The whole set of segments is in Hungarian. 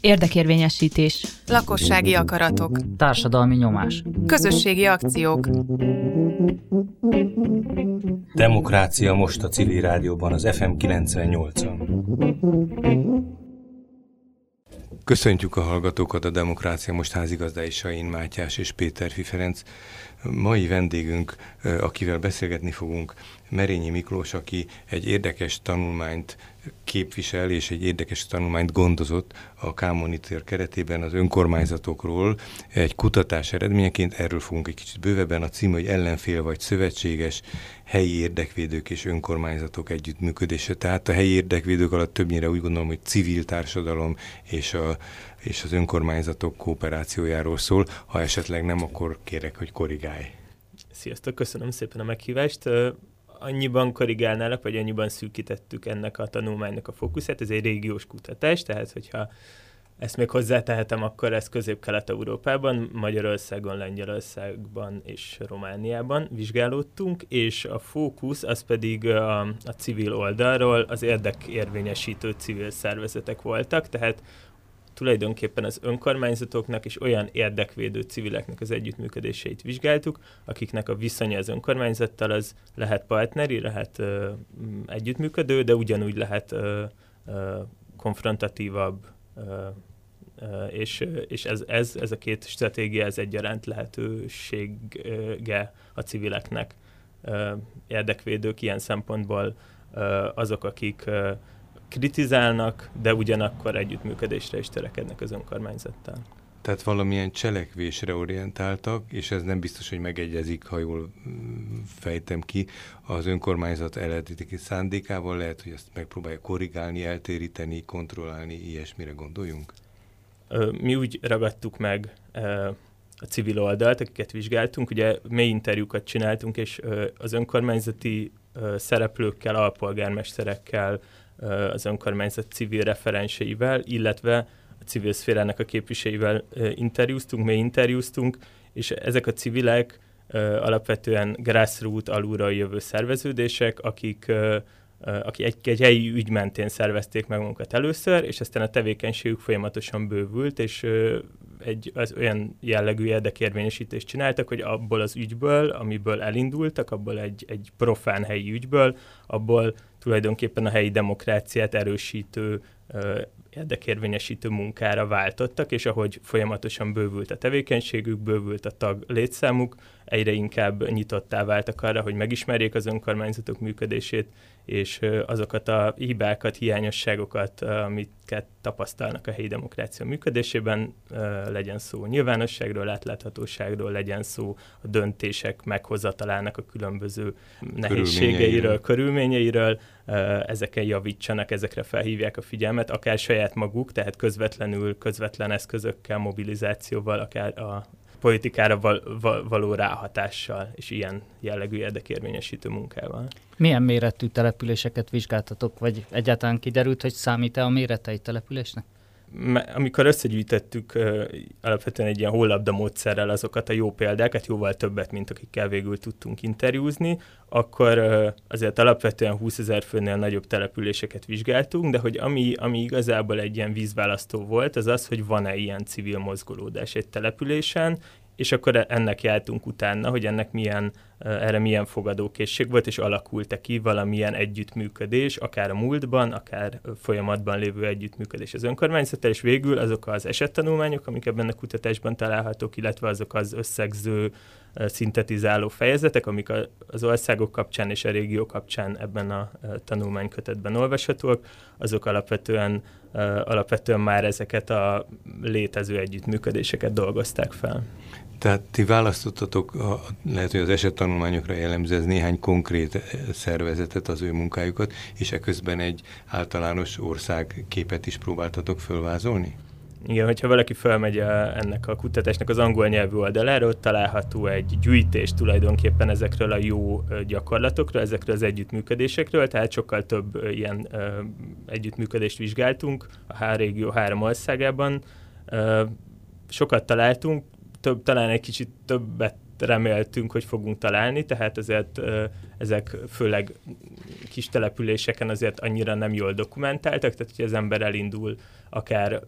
Érdekérvényesítés. Lakossági akaratok. Társadalmi nyomás. Közösségi akciók. Demokrácia most a civil rádióban, az FM 98-on. Köszöntjük a hallgatókat a Demokrácia most házigazdái Sain Mátyás és Péter Fiferenc. Mai vendégünk, akivel beszélgetni fogunk, Merényi Miklós, aki egy érdekes tanulmányt képvisel, és egy érdekes tanulmányt gondozott a K-Monitor keretében az önkormányzatokról. Egy kutatás eredményeként erről fogunk egy kicsit bővebben. A cím, hogy ellenfél vagy szövetséges helyi érdekvédők és önkormányzatok együttműködése. Tehát a helyi érdekvédők alatt többnyire úgy gondolom, hogy civil társadalom és, a, és az önkormányzatok kooperációjáról szól. Ha esetleg nem, akkor kérek, hogy korrigálj. Sziasztok, köszönöm szépen a meghívást annyiban korrigálnálak, vagy annyiban szűkítettük ennek a tanulmánynak a fókuszát. Ez egy régiós kutatás, tehát hogyha ezt még hozzátehetem, akkor ez közép-kelet-európában, Magyarországon, Lengyelországban és Romániában vizsgálódtunk, és a fókusz az pedig a, a civil oldalról az érdekérvényesítő civil szervezetek voltak, tehát tulajdonképpen az önkormányzatoknak és olyan érdekvédő civileknek az együttműködéseit vizsgáltuk, akiknek a viszonya az önkormányzattal az lehet partneri, lehet ö, együttműködő, de ugyanúgy lehet ö, ö, konfrontatívabb, ö, ö, és, és ez, ez, ez a két stratégia ez egyaránt lehetősége a civileknek. Ö, érdekvédők ilyen szempontból ö, azok, akik ö, kritizálnak, de ugyanakkor együttműködésre is törekednek az önkormányzattal. Tehát valamilyen cselekvésre orientáltak, és ez nem biztos, hogy megegyezik, ha jól mm, fejtem ki, az önkormányzat eredeti szándékával, lehet, hogy ezt megpróbálja korrigálni, eltéríteni, kontrollálni, ilyesmire gondoljunk? Mi úgy ragadtuk meg a civil oldalt, akiket vizsgáltunk, ugye mély interjúkat csináltunk, és az önkormányzati szereplőkkel, alpolgármesterekkel, az önkormányzat civil referenseivel, illetve a civil szférának a képviselőivel interjúztunk, mély interjúztunk, és ezek a civilek alapvetően grassroot alulról jövő szerveződések, akik aki egy, egy helyi ügy mentén szervezték meg magukat először, és aztán a tevékenységük folyamatosan bővült, és egy az olyan jellegű érdekérvényesítést csináltak, hogy abból az ügyből, amiből elindultak, abból egy, egy profán helyi ügyből, abból tulajdonképpen a helyi demokráciát erősítő érdekérvényesítő munkára váltottak, és ahogy folyamatosan bővült a tevékenységük, bővült a tag létszámuk, egyre inkább nyitottá váltak arra, hogy megismerjék az önkormányzatok működését, és azokat a hibákat, hiányosságokat, amiket tapasztalnak a helyi demokrácia működésében, legyen szó nyilvánosságról, átláthatóságról, legyen szó a döntések meghozatalának a különböző nehézségeiről, körülményeiről, ezeken javítsanak, ezekre felhívják a figyelmet, akár saját maguk, tehát közvetlenül, közvetlen eszközökkel, mobilizációval, akár a politikára val- val- való ráhatással és ilyen jellegű érdekérvényesítő munkával. Milyen méretű településeket vizsgáltatok, vagy egyáltalán kiderült, hogy számít-e a mérete egy településnek? Amikor összegyűjtettük alapvetően egy ilyen hollabda módszerrel azokat a jó példákat, jóval többet, mint akikkel végül tudtunk interjúzni, akkor azért alapvetően 20 ezer főnél nagyobb településeket vizsgáltunk, de hogy ami, ami igazából egy ilyen vízválasztó volt, az az, hogy van-e ilyen civil mozgolódás egy településen, és akkor ennek jártunk utána, hogy ennek milyen, erre milyen fogadókészség volt, és alakult-e ki valamilyen együttműködés, akár a múltban, akár folyamatban lévő együttműködés az önkormányzattal, és végül azok az esettanulmányok, amik ebben a kutatásban találhatók, illetve azok az összegző, szintetizáló fejezetek, amik az országok kapcsán és a régió kapcsán ebben a tanulmánykötetben olvashatóak, azok alapvetően, alapvetően már ezeket a létező együttműködéseket dolgozták fel. Tehát ti választottatok, lehet, hogy az esettanulmányokra jellemző ez néhány konkrét eh, szervezetet, az ő munkájukat, és eközben egy általános országképet is próbáltatok fölvázolni? Igen, hogyha valaki felmegy a, ennek a kutatásnak az angol nyelvű oldalára, ott található egy gyűjtés tulajdonképpen ezekről a jó gyakorlatokról, ezekről az együttműködésekről, tehát sokkal több ilyen ö, együttműködést vizsgáltunk a H régió három országában. Ö, sokat találtunk, több, talán egy kicsit többet reméltünk, hogy fogunk találni, tehát ezért ezek főleg kis településeken azért annyira nem jól dokumentáltak, tehát hogy az ember elindul, akár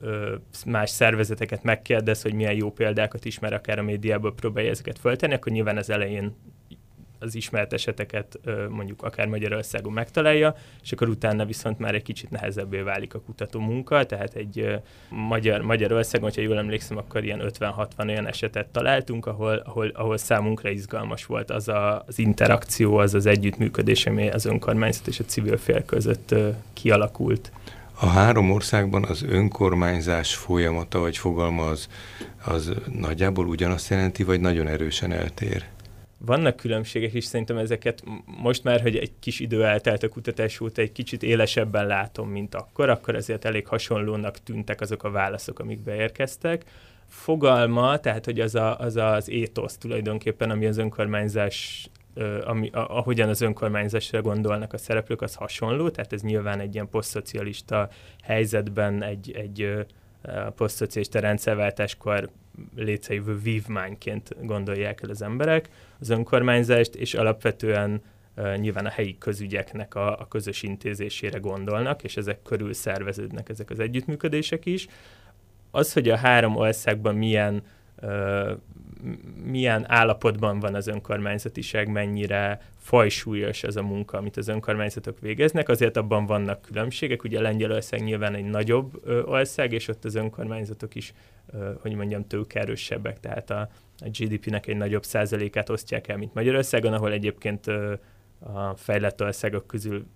más szervezeteket megkérdez, hogy milyen jó példákat ismer, akár a médiából próbálja ezeket föltenni, akkor nyilván az elején az ismert eseteket mondjuk akár Magyarországon megtalálja, és akkor utána viszont már egy kicsit nehezebbé válik a kutató munka, tehát egy Magyar, Magyarországon, hogyha jól emlékszem, akkor ilyen 50-60 olyan esetet találtunk, ahol, ahol, ahol számunkra izgalmas volt az a, az interakció, az az együttműködés, ami az önkormányzat és a civil fél között kialakult. A három országban az önkormányzás folyamata vagy fogalma az, az nagyjából ugyanazt jelenti, vagy nagyon erősen eltér? Vannak különbségek is, szerintem ezeket most már, hogy egy kis idő eltelt a kutatás óta, egy kicsit élesebben látom, mint akkor, akkor ezért elég hasonlónak tűntek azok a válaszok, amik beérkeztek. Fogalma, tehát hogy az a, az, az étosz tulajdonképpen, ami az önkormányzás ami, ahogyan az önkormányzásra gondolnak a szereplők, az hasonló, tehát ez nyilván egy ilyen posztszocialista helyzetben egy, egy posztszocialista rendszerváltáskor létrejövő vívmányként gondolják el az emberek az önkormányzást, és alapvetően uh, nyilván a helyi közügyeknek a, a közös intézésére gondolnak, és ezek körül szerveződnek ezek az együttműködések is. Az, hogy a három országban milyen milyen állapotban van az önkormányzatiság, mennyire fajsúlyos ez a munka, amit az önkormányzatok végeznek, azért abban vannak különbségek. Ugye Lengyelország nyilván egy nagyobb ö, ország, és ott az önkormányzatok is, hogy mondjam, tőkerősebbek, tehát a, a GDP-nek egy nagyobb százalékát osztják el, mint Magyarországon, ahol egyébként a fejlett országok közül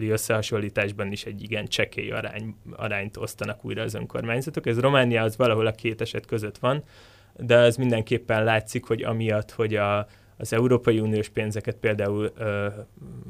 összehasonlításban is egy igen csekély arány, arányt osztanak újra az önkormányzatok. Ez Románia az valahol a két eset között van, de ez mindenképpen látszik, hogy amiatt, hogy a, az Európai Uniós pénzeket például,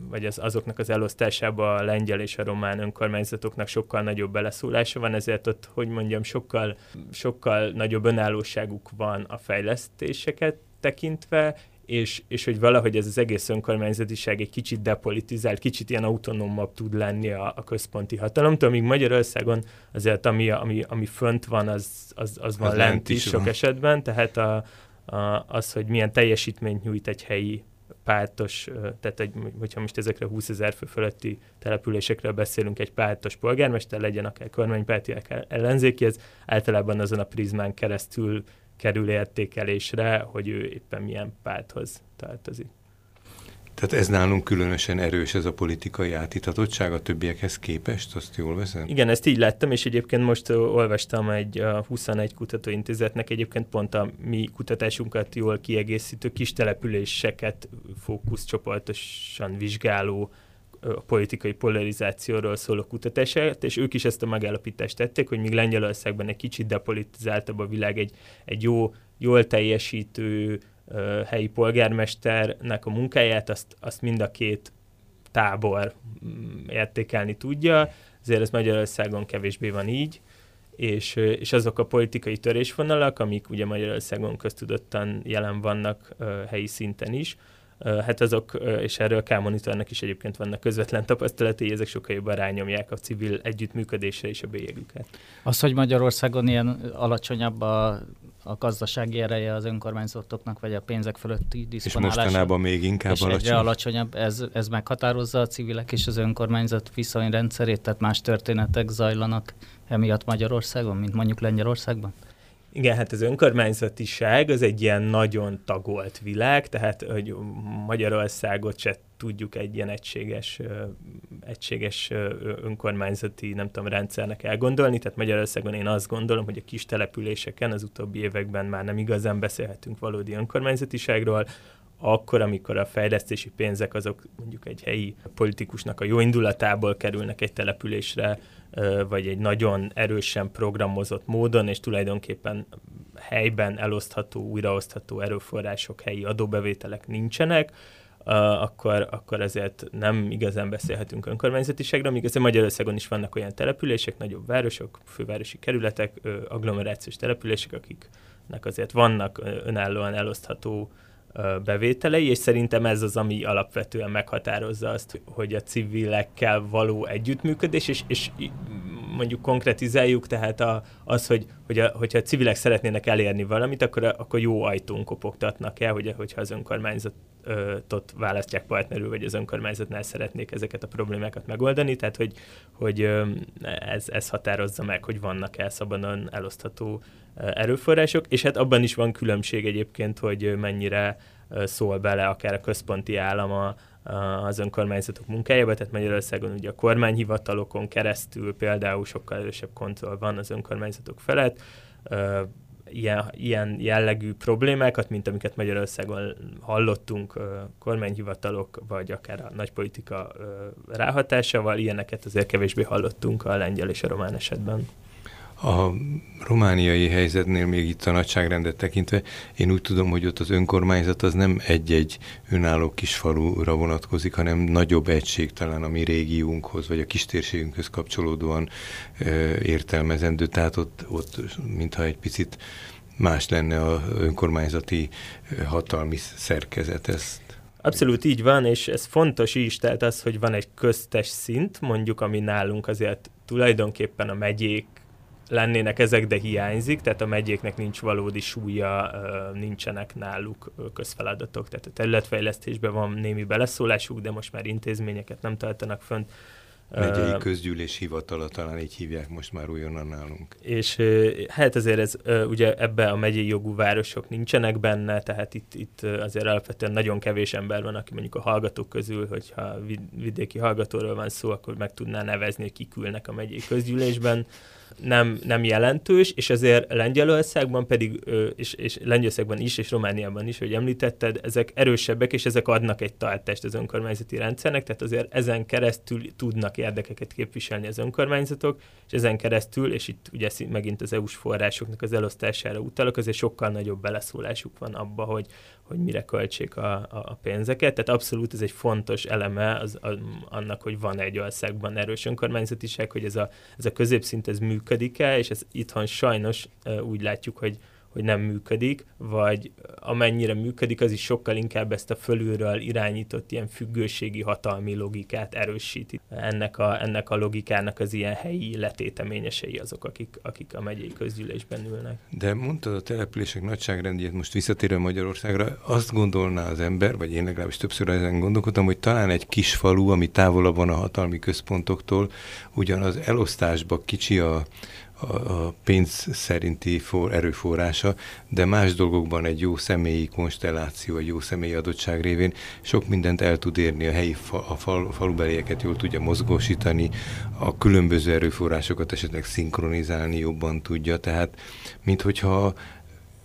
vagy az, azoknak az elosztásába a lengyel és a román önkormányzatoknak sokkal nagyobb beleszólása van, ezért ott, hogy mondjam, sokkal, sokkal nagyobb önállóságuk van a fejlesztéseket tekintve, és, és hogy valahogy ez az egész önkormányzatiság egy kicsit depolitizált, kicsit ilyen autonómabb tud lenni a, a központi hatalomtól, amíg Magyarországon azért ami, ami, ami fönt van, az, az, az van az lent is sok van. esetben, tehát a, a, az, hogy milyen teljesítményt nyújt egy helyi pártos, tehát egy, hogyha most ezekre 20 ezer fő fölötti településekről beszélünk, egy pártos polgármester legyen, akár kormánypárti, akár ellenzéki, ez általában azon a prizmán keresztül kerül értékelésre, hogy ő éppen milyen párthoz tartozik. Tehát ez nálunk különösen erős, ez a politikai átítatottság a többiekhez képest, azt jól veszem? Igen, ezt így láttam, és egyébként most olvastam egy a 21 kutatóintézetnek egyébként pont a mi kutatásunkat jól kiegészítő kis településeket fókuszcsoportosan vizsgáló a politikai polarizációról szóló kutatását, és ők is ezt a megállapítást tették, hogy míg Lengyelországban egy kicsit depolitizáltabb a világ, egy, egy jó, jól teljesítő uh, helyi polgármesternek a munkáját, azt, azt mind a két tábor mm, értékelni tudja, azért ez Magyarországon kevésbé van így, és, és azok a politikai törésvonalak, amik ugye Magyarországon köztudottan jelen vannak uh, helyi szinten is, hát azok, és erről K Monitornak is egyébként vannak közvetlen tapasztalatai, ezek sokkal jobban rányomják a civil együttműködésre és a bélyegüket. Az, hogy Magyarországon ilyen alacsonyabb a, a gazdasági ereje az önkormányzatoknak, vagy a pénzek fölötti diszponálása. És mostanában még inkább és alacsony. alacsonyabb, ez, ez meghatározza a civilek és az önkormányzat viszonyrendszerét, tehát más történetek zajlanak emiatt Magyarországon, mint mondjuk Lengyelországban? Igen, hát az önkormányzatiság az egy ilyen nagyon tagolt világ, tehát hogy Magyarországot se tudjuk egy ilyen egységes, egységes önkormányzati, nem tudom, rendszernek elgondolni. Tehát Magyarországon én azt gondolom, hogy a kis településeken az utóbbi években már nem igazán beszélhetünk valódi önkormányzatiságról, akkor, amikor a fejlesztési pénzek azok mondjuk egy helyi politikusnak a jó indulatából kerülnek egy településre, vagy egy nagyon erősen programozott módon, és tulajdonképpen helyben elosztható, újraosztható erőforrások, helyi adóbevételek nincsenek, akkor, akkor ezért nem igazán beszélhetünk önkormányzatiságra, míg azért Magyarországon is vannak olyan települések, nagyobb városok, fővárosi kerületek, agglomerációs települések, akiknek azért vannak önállóan elosztható bevételei, és szerintem ez az, ami alapvetően meghatározza azt, hogy a civilekkel való együttműködés, és, és mondjuk konkretizáljuk, tehát a, az, hogy, hogy a, hogyha a civilek szeretnének elérni valamit, akkor, akkor jó ajtón kopogtatnak el, hogy, hogyha az önkormányzat önkormányzatot választják partnerül, vagy az önkormányzatnál szeretnék ezeket a problémákat megoldani, tehát hogy, hogy ez, ez határozza meg, hogy vannak-e szabadon elosztható erőforrások, és hát abban is van különbség egyébként, hogy mennyire szól bele akár a központi állama az önkormányzatok munkájába, tehát Magyarországon ugye a kormányhivatalokon keresztül például sokkal erősebb kontroll van az önkormányzatok felett, ilyen, ilyen jellegű problémákat, mint amiket Magyarországon hallottunk kormányhivatalok, vagy akár a nagypolitika ráhatásával, ilyeneket azért kevésbé hallottunk a lengyel és a román esetben. A romániai helyzetnél még itt a nagyságrendet tekintve, én úgy tudom, hogy ott az önkormányzat az nem egy-egy önálló kisfalura vonatkozik, hanem nagyobb egység talán a mi régiónkhoz, vagy a kistérségünkhöz kapcsolódóan ö, értelmezendő. Tehát ott, ott mintha egy picit más lenne a önkormányzati hatalmi szerkezet. Ezt Abszolút így van, és ez fontos is, tehát az, hogy van egy köztes szint, mondjuk, ami nálunk azért tulajdonképpen a megyék lennének ezek, de hiányzik, tehát a megyéknek nincs valódi súlya, nincsenek náluk közfeladatok, tehát a területfejlesztésben van némi beleszólásuk, de most már intézményeket nem tartanak fönt. Megyei közgyűlés hivatala, talán így hívják most már újonnan nálunk. És hát azért ez, ugye ebbe a megyei jogú városok nincsenek benne, tehát itt, itt azért alapvetően nagyon kevés ember van, aki mondjuk a hallgatók közül, hogyha vidéki hallgatóról van szó, akkor meg tudná nevezni, hogy kik ülnek a megyei közgyűlésben nem, nem jelentős, és ezért Lengyelországban pedig, és, és Lengyelországban is, és Romániában is, hogy említetted, ezek erősebbek, és ezek adnak egy tartást az önkormányzati rendszernek, tehát azért ezen keresztül tudnak érdekeket képviselni az önkormányzatok, és ezen keresztül, és itt ugye megint az EU-s forrásoknak az elosztására utalok, azért sokkal nagyobb beleszólásuk van abba, hogy, hogy mire költsék a, a, pénzeket. Tehát abszolút ez egy fontos eleme az, a, annak, hogy van egy országban erős önkormányzatiság, hogy ez a, ez a középszint ez működik-e, és ez itthon sajnos úgy látjuk, hogy hogy nem működik, vagy amennyire működik, az is sokkal inkább ezt a fölülről irányított ilyen függőségi hatalmi logikát erősíti. Ennek a, ennek a logikának az ilyen helyi letéteményesei azok, akik, akik a megyei közgyűlésben ülnek. De mondtad a települések nagyságrendjét, most visszatérve Magyarországra, azt gondolná az ember, vagy én legalábbis többször ezen gondolkodtam, hogy talán egy kis falu, ami távolabb van a hatalmi központoktól, ugyanaz elosztásba kicsi a, a pénz szerinti for, erőforrása, de más dolgokban egy jó személyi konstelláció, egy jó személyi adottság révén sok mindent el tud érni, a helyi fa, a fal, falubelieket jól tudja mozgósítani, a különböző erőforrásokat esetleg szinkronizálni jobban tudja, tehát mint hogyha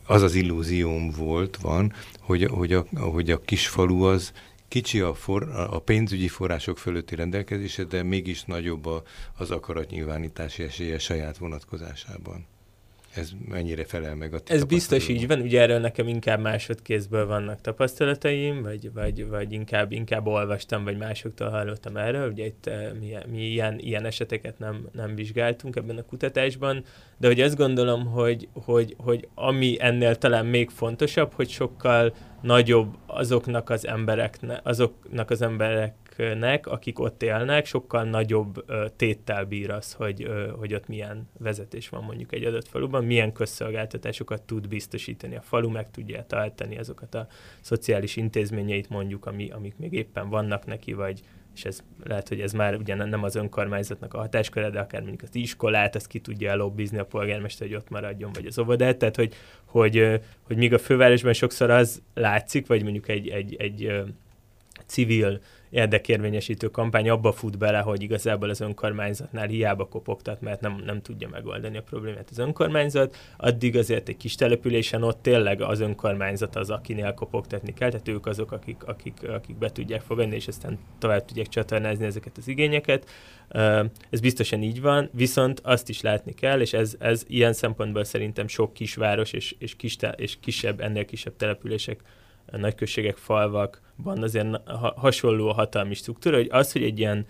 az az illúzióm volt, van, hogy, hogy, a, hogy a kis falu az kicsi a, for, a pénzügyi források fölötti rendelkezése, de mégis nagyobb a, az akaratnyilvánítási esélye saját vonatkozásában. Ez mennyire felel meg a Ez biztos így van, ugye erről nekem inkább másodkézből vannak tapasztalataim, vagy, vagy, vagy inkább, inkább olvastam, vagy másoktól hallottam erről, ugye itt eh, mi, mi ilyen, ilyen eseteket nem, nem vizsgáltunk ebben a kutatásban, de hogy azt gondolom, hogy, hogy, hogy ami ennél talán még fontosabb, hogy sokkal nagyobb azoknak az embereknek, azoknak az embereknek, akik ott élnek, sokkal nagyobb téttel bír az, hogy, hogy ott milyen vezetés van mondjuk egy adott faluban, milyen közszolgáltatásokat tud biztosítani. A falu meg tudja tartani azokat a szociális intézményeit mondjuk, ami, amik még éppen vannak neki, vagy és ez lehet, hogy ez már ugye nem az önkormányzatnak a hatásköre, de akár mondjuk az iskolát, ezt ki tudja elobbizni a polgármester, hogy ott maradjon, vagy az óvodát, tehát hogy, hogy, hogy míg a fővárosban sokszor az látszik, vagy mondjuk egy, egy, egy civil érdekérvényesítő kampány abba fut bele, hogy igazából az önkormányzatnál hiába kopogtat, mert nem, nem tudja megoldani a problémát az önkormányzat, addig azért egy kis településen ott tényleg az önkormányzat az, akinél kopogtatni kell, tehát ők azok, akik, akik, akik be tudják fogadni, és aztán tovább tudják csatornázni ezeket az igényeket. Ez biztosan így van, viszont azt is látni kell, és ez, ez ilyen szempontból szerintem sok kisváros és, és, kis, és kisebb, ennél kisebb települések nagyközségek, falvakban azért hasonló a hatalmi struktúra, hogy az, hogy egy ilyen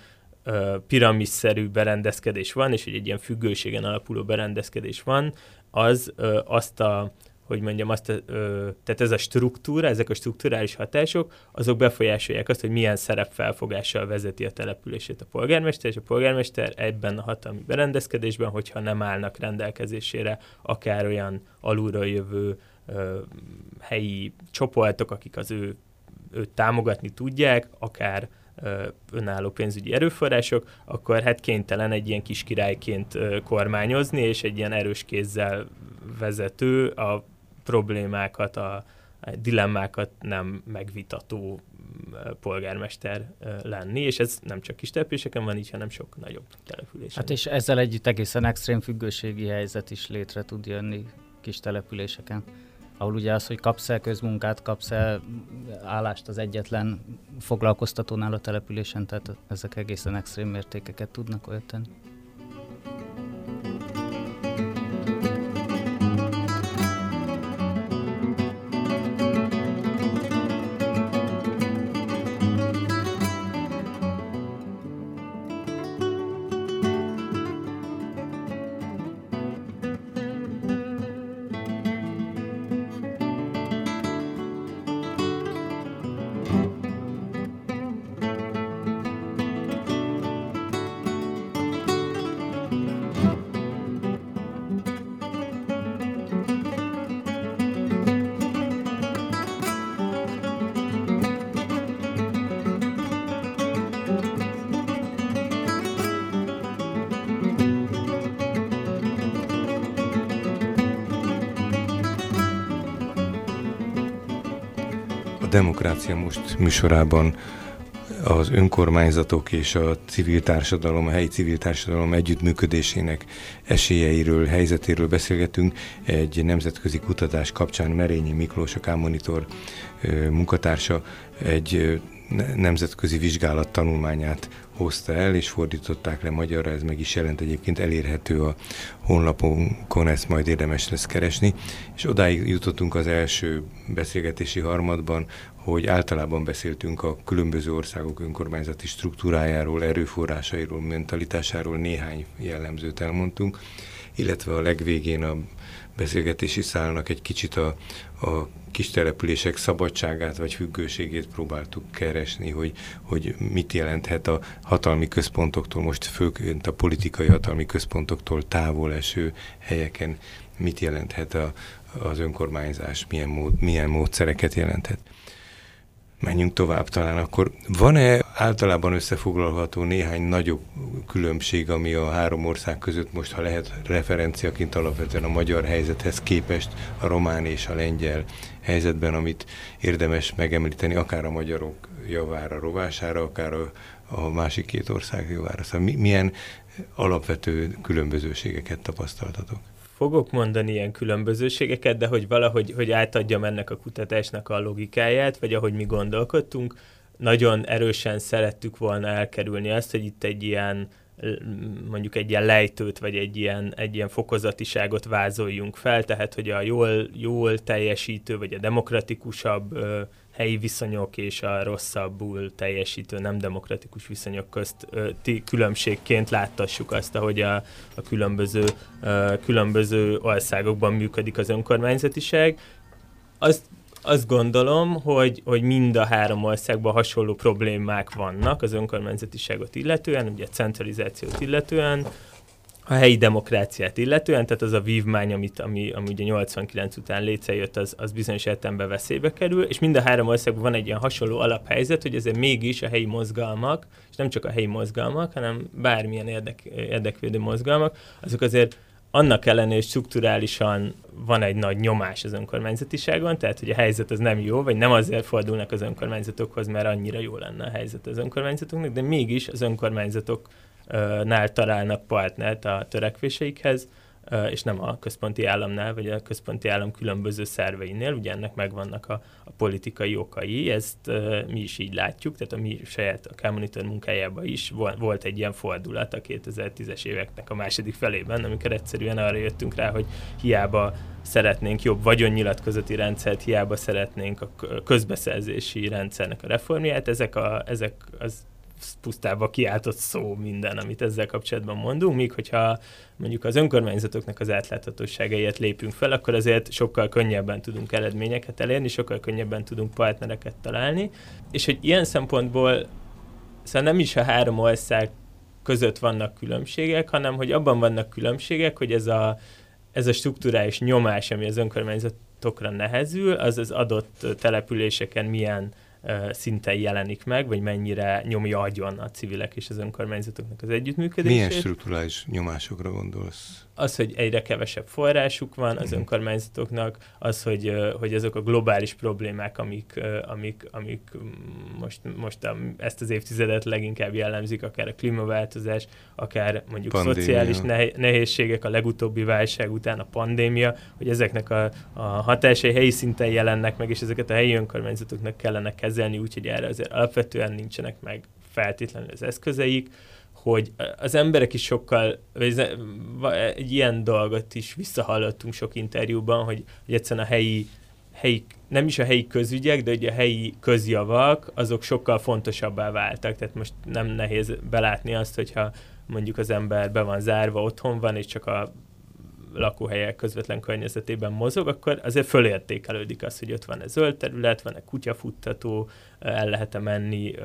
piramisszerű berendezkedés van, és hogy egy ilyen függőségen alapuló berendezkedés van, az ö, azt a hogy mondjam, azt, ö, tehát ez a struktúra, ezek a strukturális hatások, azok befolyásolják azt, hogy milyen szerepfelfogással vezeti a települését a polgármester, és a polgármester ebben a hatalmi berendezkedésben, hogyha nem állnak rendelkezésére akár olyan alulról jövő ö, helyi csoportok, akik az ő őt támogatni tudják, akár önálló pénzügyi erőforrások, akkor hát kénytelen egy ilyen kis királyként kormányozni, és egy ilyen erős kézzel vezető a problémákat, a, a dilemmákat nem megvitató polgármester lenni, és ez nem csak kis településeken van így, hanem sok nagyobb településen. Hát és ezzel együtt egészen extrém függőségi helyzet is létre tud jönni kis településeken ahol ugye az, hogy kapsz-e közmunkát, kapsz-e állást az egyetlen foglalkoztatónál a településen, tehát ezek egészen extrém mértékeket tudnak ölteni. Demokrácia Most műsorában az önkormányzatok és a civil társadalom, a helyi civil társadalom együttműködésének esélyeiről, helyzetéről beszélgetünk. Egy nemzetközi kutatás kapcsán Merényi Miklós, a K-Monitor munkatársa egy nemzetközi vizsgálat tanulmányát hozta el, és fordították le magyarra, ez meg is jelent egyébként elérhető a honlapunkon, ezt majd érdemes lesz keresni. És odáig jutottunk az első beszélgetési harmadban, hogy általában beszéltünk a különböző országok önkormányzati struktúrájáról, erőforrásairól, mentalitásáról, néhány jellemzőt elmondtunk, illetve a legvégén a beszélgetési szálnak egy kicsit a, a kis települések szabadságát vagy függőségét próbáltuk keresni, hogy, hogy mit jelenthet a hatalmi központoktól, most főként a politikai hatalmi központoktól távol eső helyeken, mit jelenthet a, az önkormányzás, milyen, mód, milyen módszereket jelenthet. Menjünk tovább talán akkor. Van-e általában összefoglalható néhány nagyobb különbség, ami a három ország között most, ha lehet referenciaként alapvetően a magyar helyzethez képest a román és a lengyel helyzetben, amit érdemes megemlíteni, akár a magyarok javára, rovására, akár a, a másik két ország javára. Szóval mi, milyen alapvető különbözőségeket tapasztaltatok? Fogok mondani ilyen különbözőségeket, de hogy valahogy hogy átadjam ennek a kutatásnak a logikáját, vagy ahogy mi gondolkodtunk, nagyon erősen szerettük volna elkerülni azt, hogy itt egy ilyen mondjuk egy ilyen lejtőt, vagy egy ilyen, egy ilyen fokozatiságot vázoljunk fel, tehát hogy a jól, jól teljesítő, vagy a demokratikusabb helyi viszonyok és a rosszabbul teljesítő nem demokratikus viszonyok közt ti különbségként láttassuk azt, ahogy a, a különböző, a különböző országokban működik az önkormányzatiság. Azt, azt gondolom, hogy, hogy mind a három országban hasonló problémák vannak az önkormányzatiságot illetően, ugye a centralizációt illetően, a helyi demokráciát illetően, tehát az a vívmány, amit, ami, ami ugye 89 után létrejött, az, az bizonyos értelemben veszélybe kerül, és mind a három országban van egy ilyen hasonló alaphelyzet, hogy ezért mégis a helyi mozgalmak, és nem csak a helyi mozgalmak, hanem bármilyen érdek, érdekvédő mozgalmak, azok azért annak ellenére, hogy strukturálisan van egy nagy nyomás az önkormányzatiságon, tehát hogy a helyzet az nem jó, vagy nem azért fordulnak az önkormányzatokhoz, mert annyira jó lenne a helyzet az önkormányzatoknak, de mégis az önkormányzatok nál találnak partnert a törekvéseikhez, és nem a központi államnál, vagy a központi állam különböző szerveinél, ugye ennek megvannak a, a politikai okai, ezt uh, mi is így látjuk, tehát a mi saját a K-Monitor munkájában is volt egy ilyen fordulat a 2010-es éveknek a második felében, amikor egyszerűen arra jöttünk rá, hogy hiába szeretnénk jobb vagyonnyilatkozati rendszert, hiába szeretnénk a közbeszerzési rendszernek a reformját, ezek, a, ezek az pusztába kiáltott szó minden, amit ezzel kapcsolatban mondunk, míg hogyha mondjuk az önkormányzatoknak az átláthatóságaiért lépünk fel, akkor azért sokkal könnyebben tudunk eredményeket elérni, sokkal könnyebben tudunk partnereket találni, és hogy ilyen szempontból szóval nem is a három ország között vannak különbségek, hanem hogy abban vannak különbségek, hogy ez a, ez a struktúrális nyomás, ami az önkormányzatokra nehezül, az az adott településeken milyen szinten jelenik meg, vagy mennyire nyomja agyon a civilek és az önkormányzatoknak az együttműködését. Milyen strukturális nyomásokra gondolsz? Az, hogy egyre kevesebb forrásuk van az mhm. önkormányzatoknak, az, hogy, hogy azok a globális problémák, amik, amik, amik most, most a, ezt az évtizedet leginkább jellemzik, akár a klímaváltozás, akár mondjuk pandémia. szociális nehézségek, a legutóbbi válság után a pandémia, hogy ezeknek a, a hatásai helyi szinten jelennek meg, és ezeket a helyi önkormányzatoknak kellene kezelni, úgyhogy erre azért alapvetően nincsenek meg feltétlenül az eszközeik hogy az emberek is sokkal, vagy egy ilyen dolgot is visszahallottunk sok interjúban, hogy, hogy egyszerűen a helyi, helyi, nem is a helyi közügyek, de ugye a helyi közjavak, azok sokkal fontosabbá váltak, tehát most nem nehéz belátni azt, hogyha mondjuk az ember be van zárva, otthon van, és csak a lakóhelyek közvetlen környezetében mozog, akkor azért fölértékelődik az, hogy ott van-e zöld terület, van-e kutyafuttató, el lehet-e menni,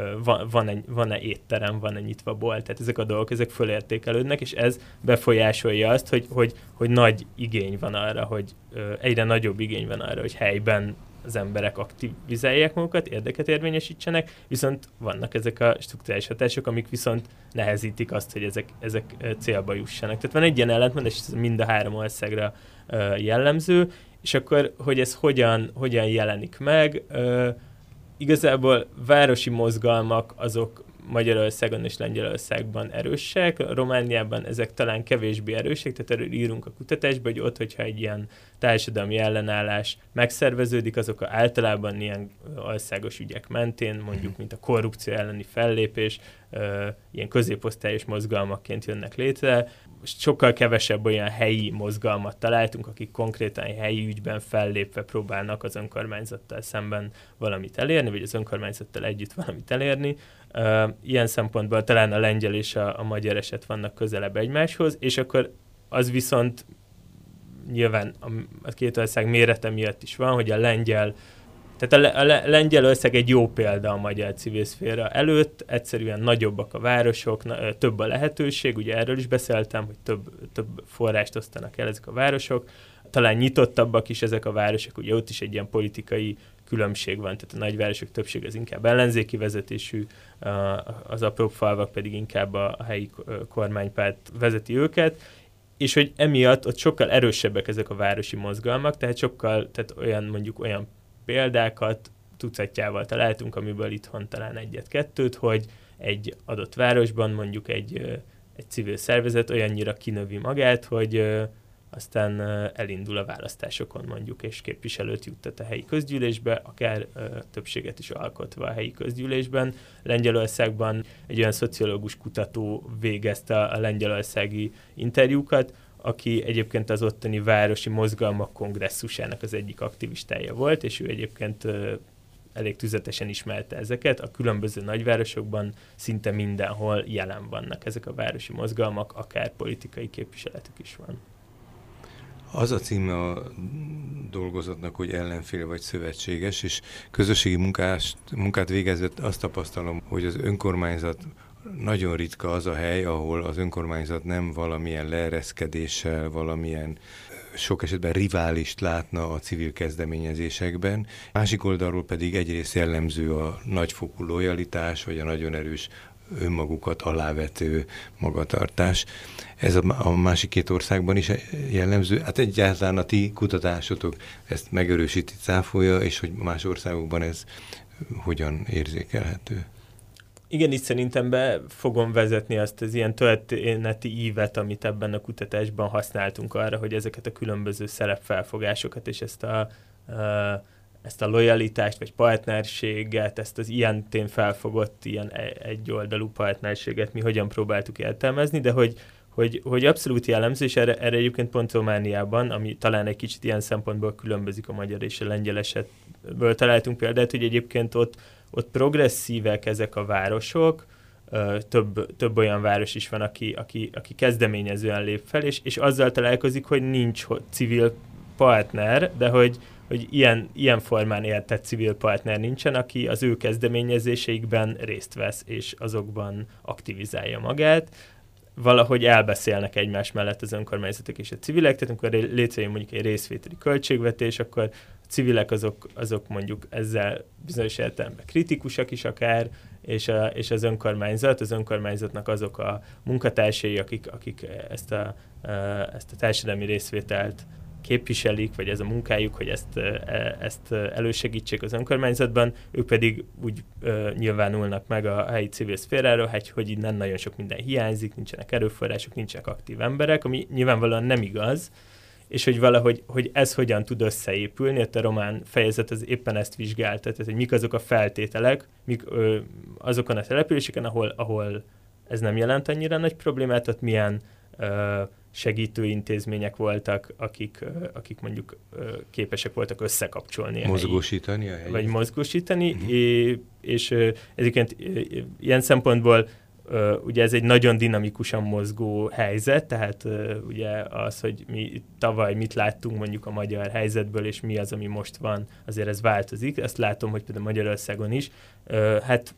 van-e, van-e étterem, van-e nyitva bolt, tehát ezek a dolgok, ezek fölértékelődnek, és ez befolyásolja azt, hogy, hogy, hogy nagy igény van arra, hogy egyre nagyobb igény van arra, hogy helyben az emberek aktivizálják magukat, érdeket érvényesítsenek, viszont vannak ezek a struktúrális hatások, amik viszont nehezítik azt, hogy ezek, ezek célba jussanak. Tehát van egy ilyen ellentmondás, ez mind a három országra jellemző, és akkor, hogy ez hogyan, hogyan jelenik meg, igazából városi mozgalmak azok Magyarországon és Lengyelországban erősek, Romániában ezek talán kevésbé erősek, tehát erről írunk a kutatásban, hogy ott, hogyha egy ilyen társadalmi ellenállás megszerveződik, azok általában ilyen országos ügyek mentén, mondjuk, mint a korrupció elleni fellépés, ilyen középosztályos mozgalmakként jönnek létre. Sokkal kevesebb olyan helyi mozgalmat találtunk, akik konkrétan helyi ügyben fellépve próbálnak az önkormányzattal szemben valamit elérni, vagy az önkormányzattal együtt valamit elérni. Ilyen szempontból talán a lengyel és a, a magyar eset vannak közelebb egymáshoz, és akkor az viszont nyilván a, a két ország mérete miatt is van, hogy a lengyel tehát a, le, a Lengyelország egy jó példa a magyar civil szféra előtt, egyszerűen nagyobbak a városok, na, több a lehetőség, ugye erről is beszéltem, hogy több, több forrást osztanak el ezek a városok, talán nyitottabbak is ezek a városok, ugye ott is egy ilyen politikai különbség van, tehát a nagyvárosok többség az inkább ellenzéki vezetésű, az apróbb falvak pedig inkább a helyi kormánypárt vezeti őket, és hogy emiatt ott sokkal erősebbek ezek a városi mozgalmak, tehát sokkal, tehát olyan mondjuk olyan példákat tucatjával találtunk, amiből itthon talán egyet-kettőt, hogy egy adott városban mondjuk egy, egy civil szervezet olyannyira kinövi magát, hogy aztán elindul a választásokon mondjuk, és képviselőt juttat a helyi közgyűlésbe, akár többséget is alkotva a helyi közgyűlésben. Lengyelországban egy olyan szociológus kutató végezte a lengyelországi interjúkat, aki egyébként az ottani városi mozgalmak kongresszusának az egyik aktivistája volt, és ő egyébként elég tüzetesen ismerte ezeket. A különböző nagyvárosokban szinte mindenhol jelen vannak ezek a városi mozgalmak, akár politikai képviseletük is van. Az a címe a dolgozatnak, hogy ellenfél vagy szövetséges, és közösségi munkást, munkát végezett azt tapasztalom, hogy az önkormányzat nagyon ritka az a hely, ahol az önkormányzat nem valamilyen leereszkedéssel, valamilyen sok esetben riválist látna a civil kezdeményezésekben. Másik oldalról pedig egyrészt jellemző a nagyfokú lojalitás, vagy a nagyon erős önmagukat alávető magatartás. Ez a, másik két országban is jellemző. Hát egyáltalán a ti kutatásotok ezt megerősíti, cáfolja, és hogy más országokban ez hogyan érzékelhető? Igen, itt szerintem be fogom vezetni azt az ilyen történeti ívet, amit ebben a kutatásban használtunk arra, hogy ezeket a különböző szerepfelfogásokat és ezt a, ezt a lojalitást, vagy partnerséget, ezt az ilyen tén felfogott, ilyen e, egyoldalú partnerséget mi hogyan próbáltuk értelmezni, de hogy, hogy, hogy abszolút jellemző, és erre, erre egyébként pont Romániában, ami talán egy kicsit ilyen szempontból különbözik a magyar és a lengyel esetből találtunk példát, hogy egyébként ott, ott progresszívek ezek a városok, több, több olyan város is van, aki, aki, aki kezdeményezően lép fel, és, és azzal találkozik, hogy nincs civil partner, de hogy, hogy ilyen, ilyen formán éltett civil partner nincsen, aki az ő kezdeményezéseikben részt vesz, és azokban aktivizálja magát. Valahogy elbeszélnek egymás mellett az önkormányzatok és a civilek, tehát amikor létrejön mondjuk egy részvételi költségvetés, akkor civilek azok, azok mondjuk ezzel bizonyos értelemben kritikusak is akár, és, a, és az önkormányzat, az önkormányzatnak azok a munkatársai, akik, akik ezt, a, ezt a társadalmi részvételt képviselik, vagy ez a munkájuk, hogy ezt, e, ezt elősegítsék az önkormányzatban, ők pedig úgy ö, nyilvánulnak meg a helyi civil szféráról, hogy, hogy innen nagyon sok minden hiányzik, nincsenek erőforrások, nincsenek aktív emberek, ami nyilvánvalóan nem igaz, és hogy valahogy hogy ez hogyan tud összeépülni, a román fejezet az éppen ezt vizsgálta, tehát hogy mik azok a feltételek, mik ö, azokon a településeken, ahol, ahol ez nem jelent annyira nagy problémát, ott milyen ö, segítő intézmények voltak, akik, akik mondjuk képesek voltak összekapcsolni. Mozgósítani a helyet. Vagy mozgósítani, uh-huh. és, és egyébként ilyen szempontból ugye ez egy nagyon dinamikusan mozgó helyzet, tehát ugye az, hogy mi tavaly mit láttunk mondjuk a magyar helyzetből, és mi az, ami most van, azért ez változik. Ezt látom, hogy például Magyarországon is. Hát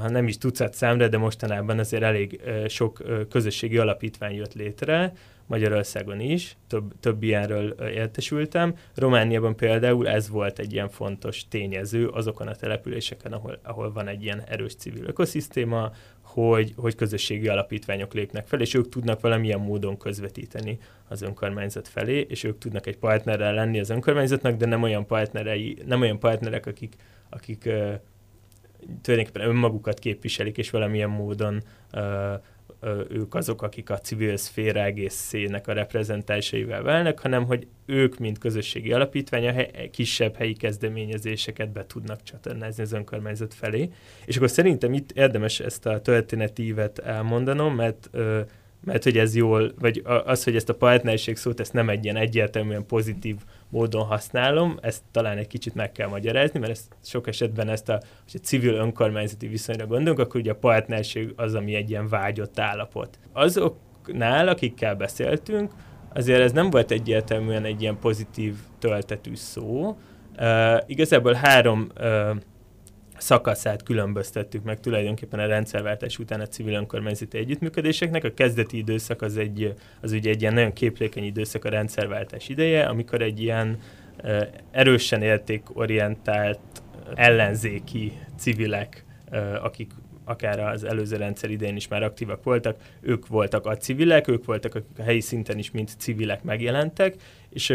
ha nem is tucat számra, de mostanában azért elég sok közösségi alapítvány jött létre, Magyarországon is, több, több ilyenről értesültem. Romániában például ez volt egy ilyen fontos tényező azokon a településeken, ahol, ahol van egy ilyen erős civil ökoszisztéma, hogy, hogy közösségi alapítványok lépnek fel, és ők tudnak valamilyen módon közvetíteni az önkormányzat felé, és ők tudnak egy partnerrel lenni az önkormányzatnak, de nem olyan, partnerei, nem olyan partnerek, akik, akik uh, tulajdonképpen önmagukat képviselik, és valamilyen módon uh, ők azok, akik a civil szféra egészének a reprezentásaival válnak, hanem hogy ők, mint közösségi alapítvány, a hely, kisebb helyi kezdeményezéseket be tudnak csatornázni az önkormányzat felé. És akkor szerintem itt érdemes ezt a történetívet elmondanom, mert mert hogy ez jól, vagy az, hogy ezt a partnerség szót, ezt nem egy ilyen egyértelműen pozitív módon használom, ezt talán egy kicsit meg kell magyarázni, mert ezt sok esetben ezt a, a civil önkormányzati viszonyra gondolunk, akkor ugye a partnerség az, ami egy ilyen vágyott állapot. Azoknál, akikkel beszéltünk, azért ez nem volt egyértelműen egy ilyen pozitív töltetű szó. Uh, igazából három uh, szakaszát különböztettük meg tulajdonképpen a rendszerváltás után a civil önkormányzati együttműködéseknek. A kezdeti időszak az, egy, az ugye egy ilyen nagyon képlékeny időszak a rendszerváltás ideje, amikor egy ilyen erősen értékorientált ellenzéki civilek, akik akár az előző rendszer idején is már aktívak voltak, ők voltak a civilek, ők voltak, a helyi szinten is mint civilek megjelentek, és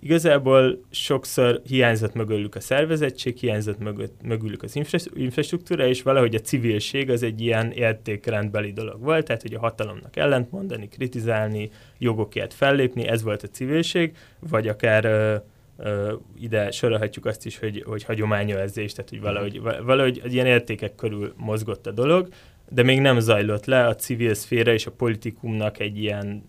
Igazából sokszor hiányzott mögülük a szervezettség, hiányzott mögött, mögülük az infrastruktúra, és valahogy a civilség az egy ilyen értékrendbeli dolog volt, tehát hogy a hatalomnak ellentmondani, kritizálni, jogokért fellépni, ez volt a civilség, vagy akár ö, ö, ide sorolhatjuk azt is, hogy, hogy hagyományőrzés, tehát hogy valahogy, valahogy ilyen értékek körül mozgott a dolog, de még nem zajlott le a civil szféra és a politikumnak egy ilyen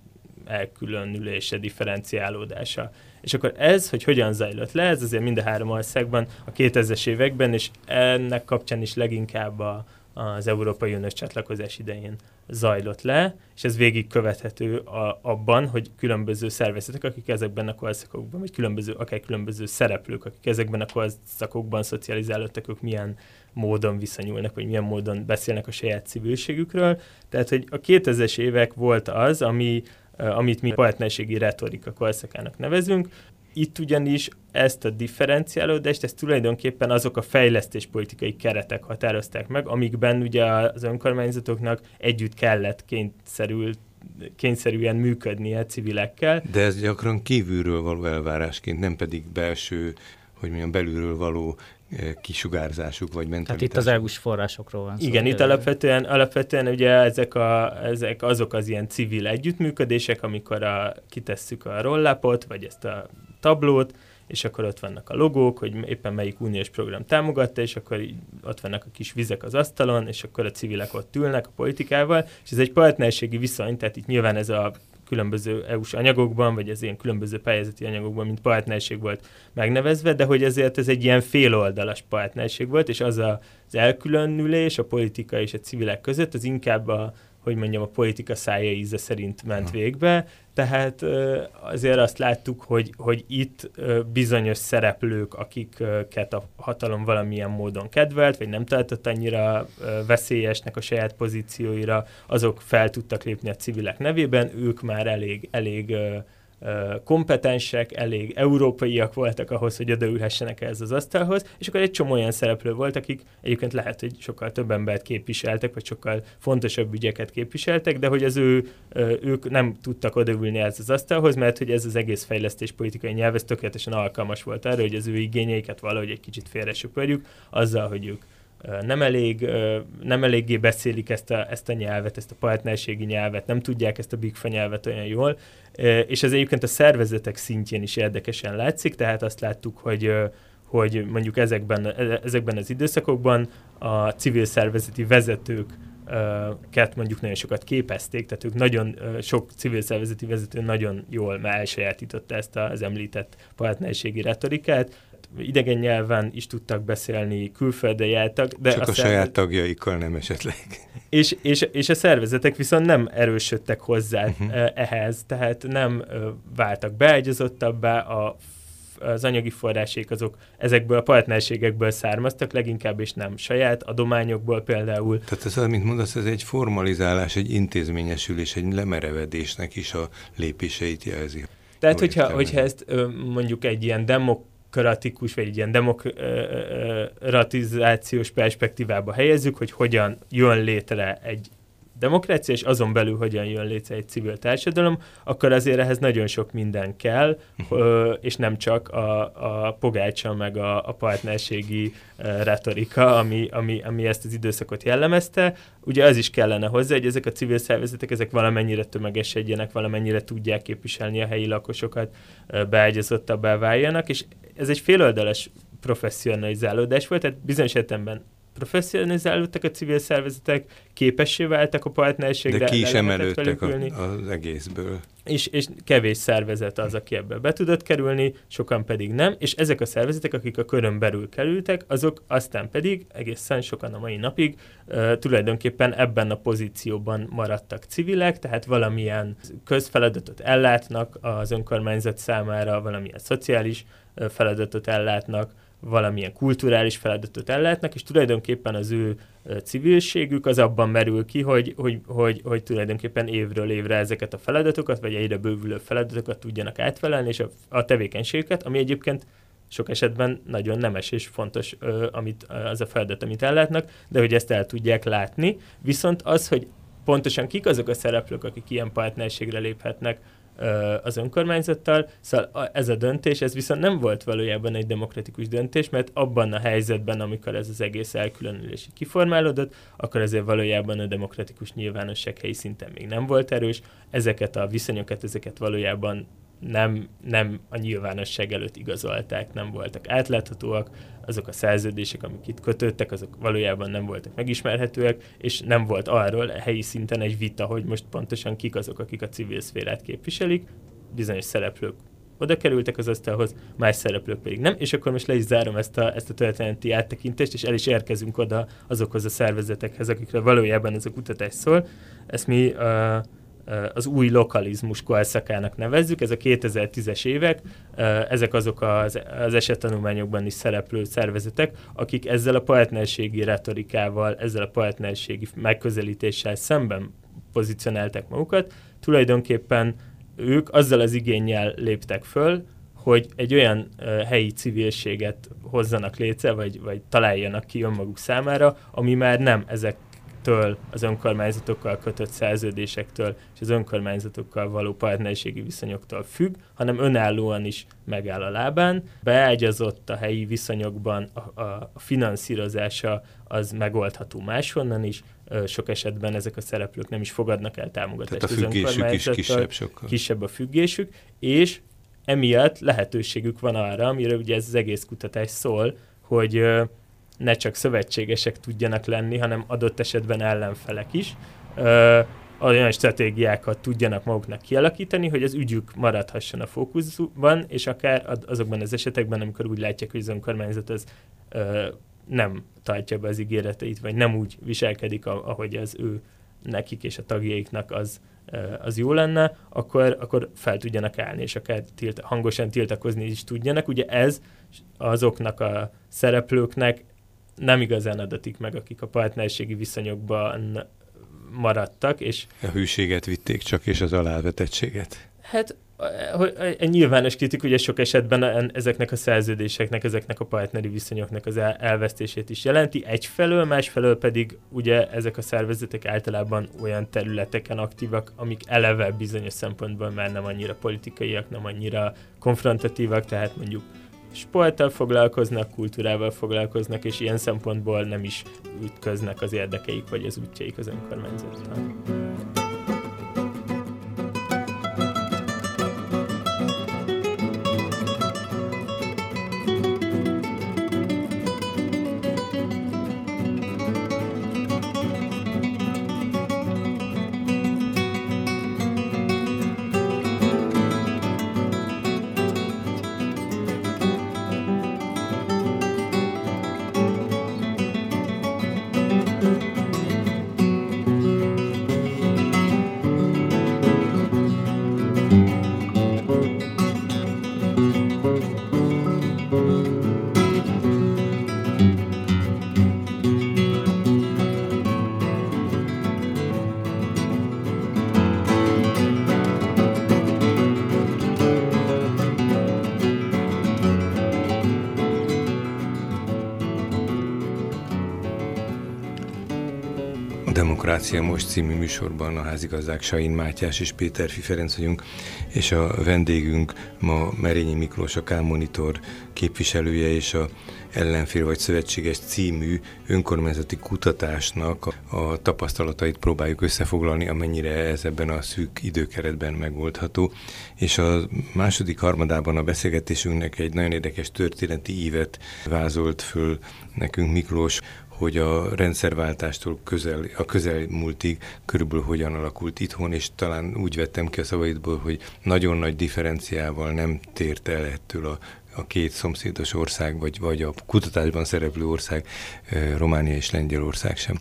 elkülönülése, differenciálódása. És akkor ez, hogy hogyan zajlott le, ez azért mind a három országban a 2000-es években, és ennek kapcsán is leginkább a, az Európai Uniós csatlakozás idején zajlott le, és ez végig követhető a, abban, hogy különböző szervezetek, akik ezekben a korszakokban, vagy különböző, akár különböző szereplők, akik ezekben a korszakokban szocializálódtak, ők milyen módon viszonyulnak, vagy milyen módon beszélnek a saját civilségükről. Tehát, hogy a 2000-es évek volt az, ami amit mi partnerségi retorika korszakának nevezünk. Itt ugyanis ezt a differenciálódást, ezt tulajdonképpen azok a fejlesztéspolitikai keretek határozták meg, amikben ugye az önkormányzatoknak együtt kellett kényszerül kényszerűen működnie civilekkel. De ez gyakran kívülről való elvárásként, nem pedig belső, hogy mondjam, belülről való kisugárzásuk vagy mentalitásuk. Tehát itt az EU-s forrásokról van szó. Igen, itt alapvetően, alapvetően ugye ezek, a, ezek azok az ilyen civil együttműködések, amikor a, kitesszük a rollapot, vagy ezt a tablót, és akkor ott vannak a logók, hogy éppen melyik uniós program támogatta, és akkor így ott vannak a kis vizek az asztalon, és akkor a civilek ott ülnek a politikával, és ez egy partnerségi viszony, tehát itt nyilván ez a különböző EU-s anyagokban, vagy az ilyen különböző pályázati anyagokban, mint partnerség volt megnevezve, de hogy ezért ez egy ilyen féloldalas partnerség volt, és az a, az elkülönülés a politika és a civilek között, az inkább a, hogy mondjam, a politika szája íze szerint ment végbe, tehát azért azt láttuk, hogy, hogy itt bizonyos szereplők, akiket a hatalom valamilyen módon kedvelt, vagy nem tartott annyira veszélyesnek a saját pozícióira, azok fel tudtak lépni a civilek nevében, ők már elég, elég kompetensek, elég európaiak voltak ahhoz, hogy odaülhessenek ez az asztalhoz, és akkor egy csomó olyan szereplő volt, akik egyébként lehet, hogy sokkal több embert képviseltek, vagy sokkal fontosabb ügyeket képviseltek, de hogy az ő, ők nem tudtak odaülni ez az asztalhoz, mert hogy ez az egész fejlesztés politikai nyelv, ez tökéletesen alkalmas volt arra, hogy az ő igényeiket valahogy egy kicsit félre azzal, hogy ők nem, elég, nem eléggé beszélik ezt a, ezt a nyelvet, ezt a partnerségi nyelvet, nem tudják ezt a bigfa nyelvet olyan jól, és ez egyébként a szervezetek szintjén is érdekesen látszik, tehát azt láttuk, hogy hogy mondjuk ezekben, e, ezekben az időszakokban a civil szervezeti vezetők ket mondjuk nagyon sokat képezték, tehát ők nagyon sok civil szervezeti vezető nagyon jól már elsajátította ezt az említett partnerségi retorikát, idegen nyelven is tudtak beszélni, külföldre jártak. De Csak a, a saját tagjaikkal nem esetleg. És, és, és a szervezetek viszont nem erősödtek hozzá uh-huh. ehhez, tehát nem váltak beágyazottabbá, a az anyagi forrásék azok ezekből a partnerségekből származtak, leginkább és nem saját adományokból például. Tehát ez, amit mondasz, ez egy formalizálás, egy intézményesülés, egy lemerevedésnek is a lépéseit jelzi. Tehát, hogyha, hogyha ezt mondjuk egy ilyen demok demokratikus, vagy ilyen demokratizációs perspektívába helyezzük, hogy hogyan jön létre egy demokrácia, és azon belül hogyan jön létre egy civil társadalom, akkor azért ehhez nagyon sok minden kell, mhm. és nem csak a, a pogácsa, meg a, a partnerségi retorika, ami, ami, ami ezt az időszakot jellemezte. Ugye az is kellene hozzá, hogy ezek a civil szervezetek, ezek valamennyire tömegesedjenek, valamennyire tudják képviselni a helyi lakosokat, beágyazottabbá váljanak, és ez egy féloldalas professzionalizálódás volt, tehát bizonyos értelemben professzionalizálódtak a civil szervezetek, képessé váltak a partnerségre. De ki is emelődtek az egészből. És, és kevés szervezet az, aki ebbe be tudott kerülni, sokan pedig nem, és ezek a szervezetek, akik a körön belül kerültek, azok aztán pedig egészen sokan a mai napig uh, tulajdonképpen ebben a pozícióban maradtak civilek, tehát valamilyen közfeladatot ellátnak az önkormányzat számára, valamilyen szociális feladatot ellátnak, valamilyen kulturális feladatot ellátnak, és tulajdonképpen az ő civilségük az abban merül ki, hogy, hogy, hogy, hogy tulajdonképpen évről évre ezeket a feladatokat, vagy egyre bővülő feladatokat tudjanak átfelelni, és a, a tevékenységüket, ami egyébként sok esetben nagyon nemes és fontos amit, az a feladat, amit ellátnak, de hogy ezt el tudják látni. Viszont az, hogy pontosan kik azok a szereplők, akik ilyen partnerségre léphetnek, az önkormányzattal. Szóval ez a döntés, ez viszont nem volt valójában egy demokratikus döntés, mert abban a helyzetben, amikor ez az egész elkülönülés kiformálódott, akkor ezért valójában a demokratikus nyilvánosság helyi szinten még nem volt erős. Ezeket a viszonyokat, ezeket valójában nem, nem a nyilvánosság előtt igazolták, nem voltak átláthatóak, azok a szerződések, amik itt kötöttek, azok valójában nem voltak megismerhetőek, és nem volt arról helyi szinten egy vita, hogy most pontosan kik azok, akik a civil szférát képviselik, bizonyos szereplők oda kerültek az asztalhoz, más szereplők pedig nem, és akkor most le is zárom ezt a, ezt a történeti áttekintést, és el is érkezünk oda azokhoz a szervezetekhez, akikre valójában ez a kutatás szól. Ezt mi uh, az új lokalizmus korszakának nevezzük, ez a 2010-es évek, ezek azok az, az esettanulmányokban is szereplő szervezetek, akik ezzel a partnerségi retorikával, ezzel a partnerségi megközelítéssel szemben pozícionálták magukat, tulajdonképpen ők azzal az igényel léptek föl, hogy egy olyan helyi civilséget hozzanak létre, vagy, vagy találjanak ki önmaguk számára, ami már nem ezek től, az önkormányzatokkal kötött szerződésektől és az önkormányzatokkal való partnerségi viszonyoktól függ, hanem önállóan is megáll a lábán. Beágyazott a helyi viszonyokban, a, a, finanszírozása az megoldható máshonnan is, sok esetben ezek a szereplők nem is fogadnak el támogatást Tehát a függésük is kisebb sokkal. Kisebb a függésük, és emiatt lehetőségük van arra, amire ugye ez az egész kutatás szól, hogy ne csak szövetségesek tudjanak lenni, hanem adott esetben ellenfelek is, ö, olyan stratégiákat tudjanak maguknak kialakítani, hogy az ügyük maradhasson a fókuszban, és akár azokban az esetekben, amikor úgy látják, hogy az önkormányzat az ö, nem tartja be az ígéreteit, vagy nem úgy viselkedik, ahogy az ő nekik és a tagjaiknak az, az jó lenne, akkor, akkor fel tudjanak állni, és akár tilt, hangosan tiltakozni is tudjanak. Ugye ez azoknak a szereplőknek nem igazán adatik meg, akik a partnerségi viszonyokban maradtak. És a hűséget vitték csak, és az alávetettséget. Hát egy nyilvános kritik ugye sok esetben ezeknek a szerződéseknek, ezeknek a partneri viszonyoknak az elvesztését is jelenti. Egyfelől, másfelől pedig ugye ezek a szervezetek általában olyan területeken aktívak, amik eleve bizonyos szempontból már nem annyira politikaiak, nem annyira konfrontatívak, tehát mondjuk sporttal foglalkoznak, kultúrával foglalkoznak, és ilyen szempontból nem is ütköznek az érdekeik vagy az útjaik az önkormányzattal. Demokrácia Most című műsorban a házigazdák Sain Mátyás és Péter Ferenc vagyunk, és a vendégünk ma Merényi Miklós, a K-Monitor képviselője és a Ellenfél vagy Szövetséges című önkormányzati kutatásnak a tapasztalatait próbáljuk összefoglalni, amennyire ez ebben a szűk időkeretben megoldható. És a második harmadában a beszélgetésünknek egy nagyon érdekes történeti ívet vázolt föl nekünk Miklós, hogy a rendszerváltástól közel, a közelmúltig körülbelül hogyan alakult itthon, és talán úgy vettem ki a szavaidból, hogy nagyon nagy differenciával nem tért el ettől a a két szomszédos ország, vagy, vagy a kutatásban szereplő ország, eh, Románia és Lengyelország sem.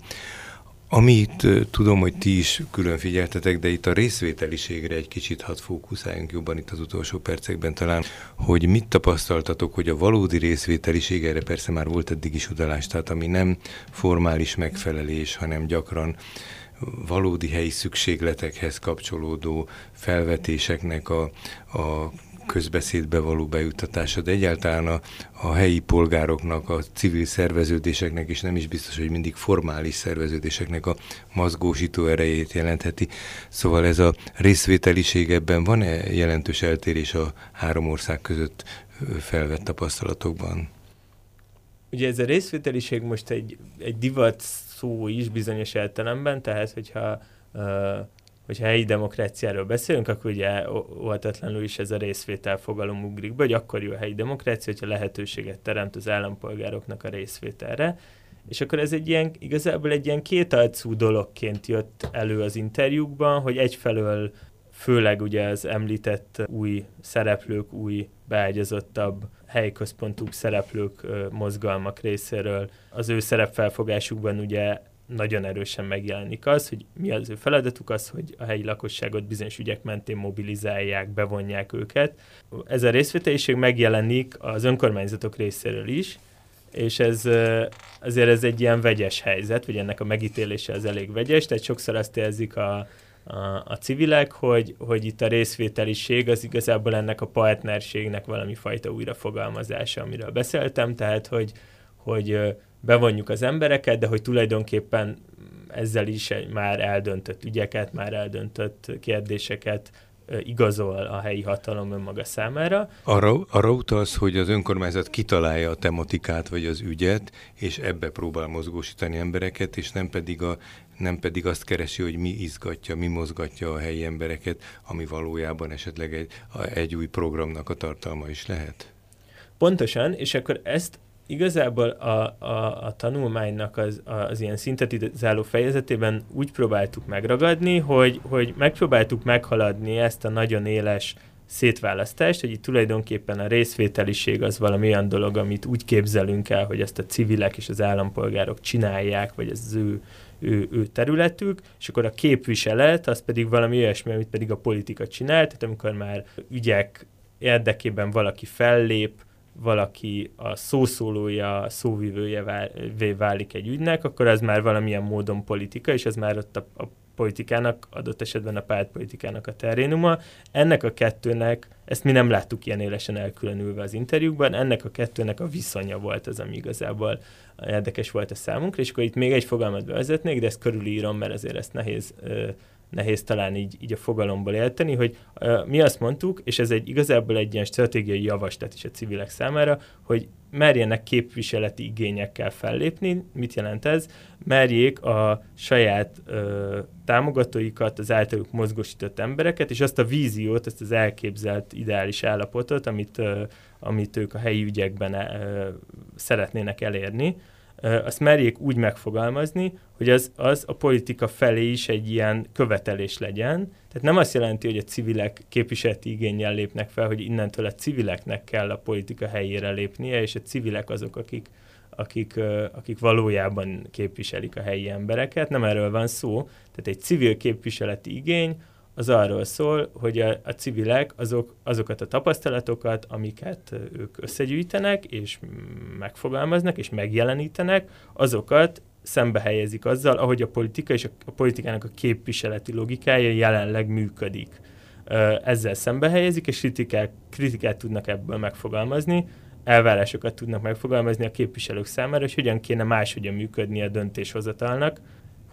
Amit tudom, hogy ti is külön figyeltetek, de itt a részvételiségre egy kicsit hadd fókuszáljunk jobban itt az utolsó percekben talán, hogy mit tapasztaltatok, hogy a valódi részvételiség, erre persze már volt eddig is utalás, tehát ami nem formális megfelelés, hanem gyakran valódi helyi szükségletekhez kapcsolódó felvetéseknek a, a közbeszédbe való bejuttatása, de egyáltalán a, a helyi polgároknak, a civil szerveződéseknek, és nem is biztos, hogy mindig formális szerveződéseknek a mazgósító erejét jelentheti. Szóval ez a részvételiség ebben van-e jelentős eltérés a három ország között felvett tapasztalatokban? Ugye ez a részvételiség most egy, egy divat szó is bizonyos értelemben, tehát hogyha hogyha helyi demokráciáról beszélünk, akkor ugye óhatatlanul is ez a részvétel fogalom ugrik be, hogy akkor jó a helyi demokrácia, hogyha lehetőséget teremt az állampolgároknak a részvételre. És akkor ez egy ilyen, igazából egy ilyen kétalcú dologként jött elő az interjúkban, hogy egyfelől főleg ugye az említett új szereplők, új beágyazottabb helyközpontú szereplők, mozgalmak részéről az ő szerepfelfogásukban ugye nagyon erősen megjelenik az, hogy mi az ő feladatuk, az, hogy a helyi lakosságot bizonyos ügyek mentén mobilizálják, bevonják őket. Ez a részvételiség megjelenik az önkormányzatok részéről is, és ez azért ez egy ilyen vegyes helyzet, vagy ennek a megítélése az elég vegyes, tehát sokszor azt érzik a, a, a civilek, hogy, hogy itt a részvételiség az igazából ennek a partnerségnek valami fajta újrafogalmazása, amiről beszéltem, tehát hogy, hogy bevonjuk az embereket, de hogy tulajdonképpen ezzel is már eldöntött ügyeket, már eldöntött kérdéseket igazol a helyi hatalom önmaga számára. Arra, arra utalsz, hogy az önkormányzat kitalálja a tematikát vagy az ügyet, és ebbe próbál mozgósítani embereket, és nem pedig, a, nem pedig azt keresi, hogy mi izgatja, mi mozgatja a helyi embereket, ami valójában esetleg egy, egy új programnak a tartalma is lehet. Pontosan, és akkor ezt igazából a, a, a tanulmánynak az, az ilyen szintetizáló fejezetében úgy próbáltuk megragadni, hogy, hogy megpróbáltuk meghaladni ezt a nagyon éles szétválasztást, hogy itt tulajdonképpen a részvételiség az valami olyan dolog, amit úgy képzelünk el, hogy ezt a civilek és az állampolgárok csinálják, vagy ez az ő, ő, ő területük, és akkor a képviselet az pedig valami olyasmi, amit pedig a politika csinál, tehát amikor már ügyek érdekében valaki fellép, valaki a szószólója, a szóvivője válik egy ügynek, akkor ez már valamilyen módon politika, és ez már ott a, a politikának, adott esetben a pártpolitikának a terénuma. Ennek a kettőnek, ezt mi nem láttuk ilyen élesen elkülönülve az interjúkban, ennek a kettőnek a viszonya volt az, ami igazából érdekes volt a számunkra, és akkor itt még egy fogalmat bevezetnék, de ezt körülírom, mert azért ezt nehéz nehéz talán így, így a fogalomból érteni, hogy uh, mi azt mondtuk, és ez egy igazából egy ilyen stratégiai javaslat is a civilek számára, hogy merjenek képviseleti igényekkel fellépni. Mit jelent ez? Merjék a saját ö, támogatóikat, az általuk mozgósított embereket, és azt a víziót, ezt az elképzelt ideális állapotot, amit, ö, amit ők a helyi ügyekben ö, szeretnének elérni, azt merjék úgy megfogalmazni, hogy az, az a politika felé is egy ilyen követelés legyen. Tehát nem azt jelenti, hogy a civilek képviseleti igényel lépnek fel, hogy innentől a civileknek kell a politika helyére lépnie, és a civilek azok, akik, akik, akik valójában képviselik a helyi embereket. Nem erről van szó. Tehát egy civil képviseleti igény az arról szól, hogy a, a civilek azok, azokat a tapasztalatokat, amiket ők összegyűjtenek, és megfogalmaznak, és megjelenítenek, azokat szembe helyezik azzal, ahogy a politika és a, a politikának a képviseleti logikája jelenleg működik. Ezzel szembe helyezik, és kritikák, kritikát tudnak ebből megfogalmazni, elvárásokat tudnak megfogalmazni a képviselők számára, és hogyan kéne máshogyan működni a döntéshozatalnak,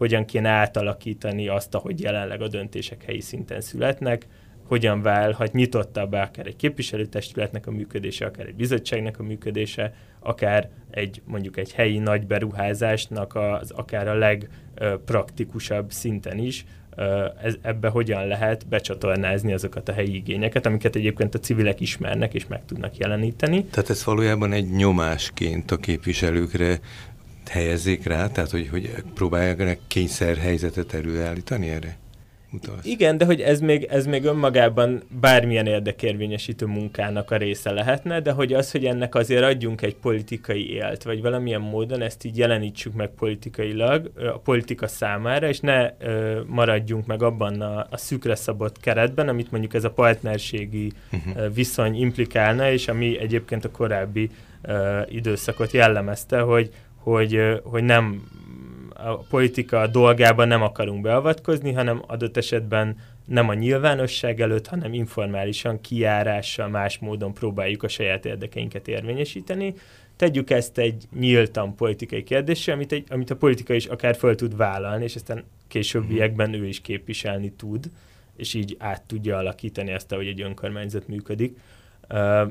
hogyan kéne átalakítani azt, ahogy jelenleg a döntések helyi szinten születnek, hogyan válhat nyitottabbá akár egy képviselőtestületnek a működése, akár egy bizottságnak a működése, akár egy mondjuk egy helyi nagy beruházásnak az akár a legpraktikusabb szinten is, ez, ebbe hogyan lehet becsatornázni azokat a helyi igényeket, amiket egyébként a civilek ismernek és meg tudnak jeleníteni. Tehát ez valójában egy nyomásként a képviselőkre helyezzék rá, tehát hogy, hogy próbálják kényszer helyzetet előállítani erre? Utalsz. Igen, de hogy ez még, ez még önmagában bármilyen érdekérvényesítő munkának a része lehetne, de hogy az, hogy ennek azért adjunk egy politikai élt, vagy valamilyen módon ezt így jelenítsük meg politikailag a politika számára, és ne ö, maradjunk meg abban a, a szűkre szabott keretben, amit mondjuk ez a partnerségi uh-huh. viszony implikálna, és ami egyébként a korábbi ö, időszakot jellemezte, hogy hogy, hogy nem a politika dolgában nem akarunk beavatkozni, hanem adott esetben nem a nyilvánosság előtt, hanem informálisan, kiárással, más módon próbáljuk a saját érdekeinket érvényesíteni. Tegyük ezt egy nyíltan politikai kérdésre, amit, egy, amit a politika is akár föl tud vállalni, és aztán későbbiekben ő is képviselni tud, és így át tudja alakítani ezt, ahogy egy önkormányzat működik.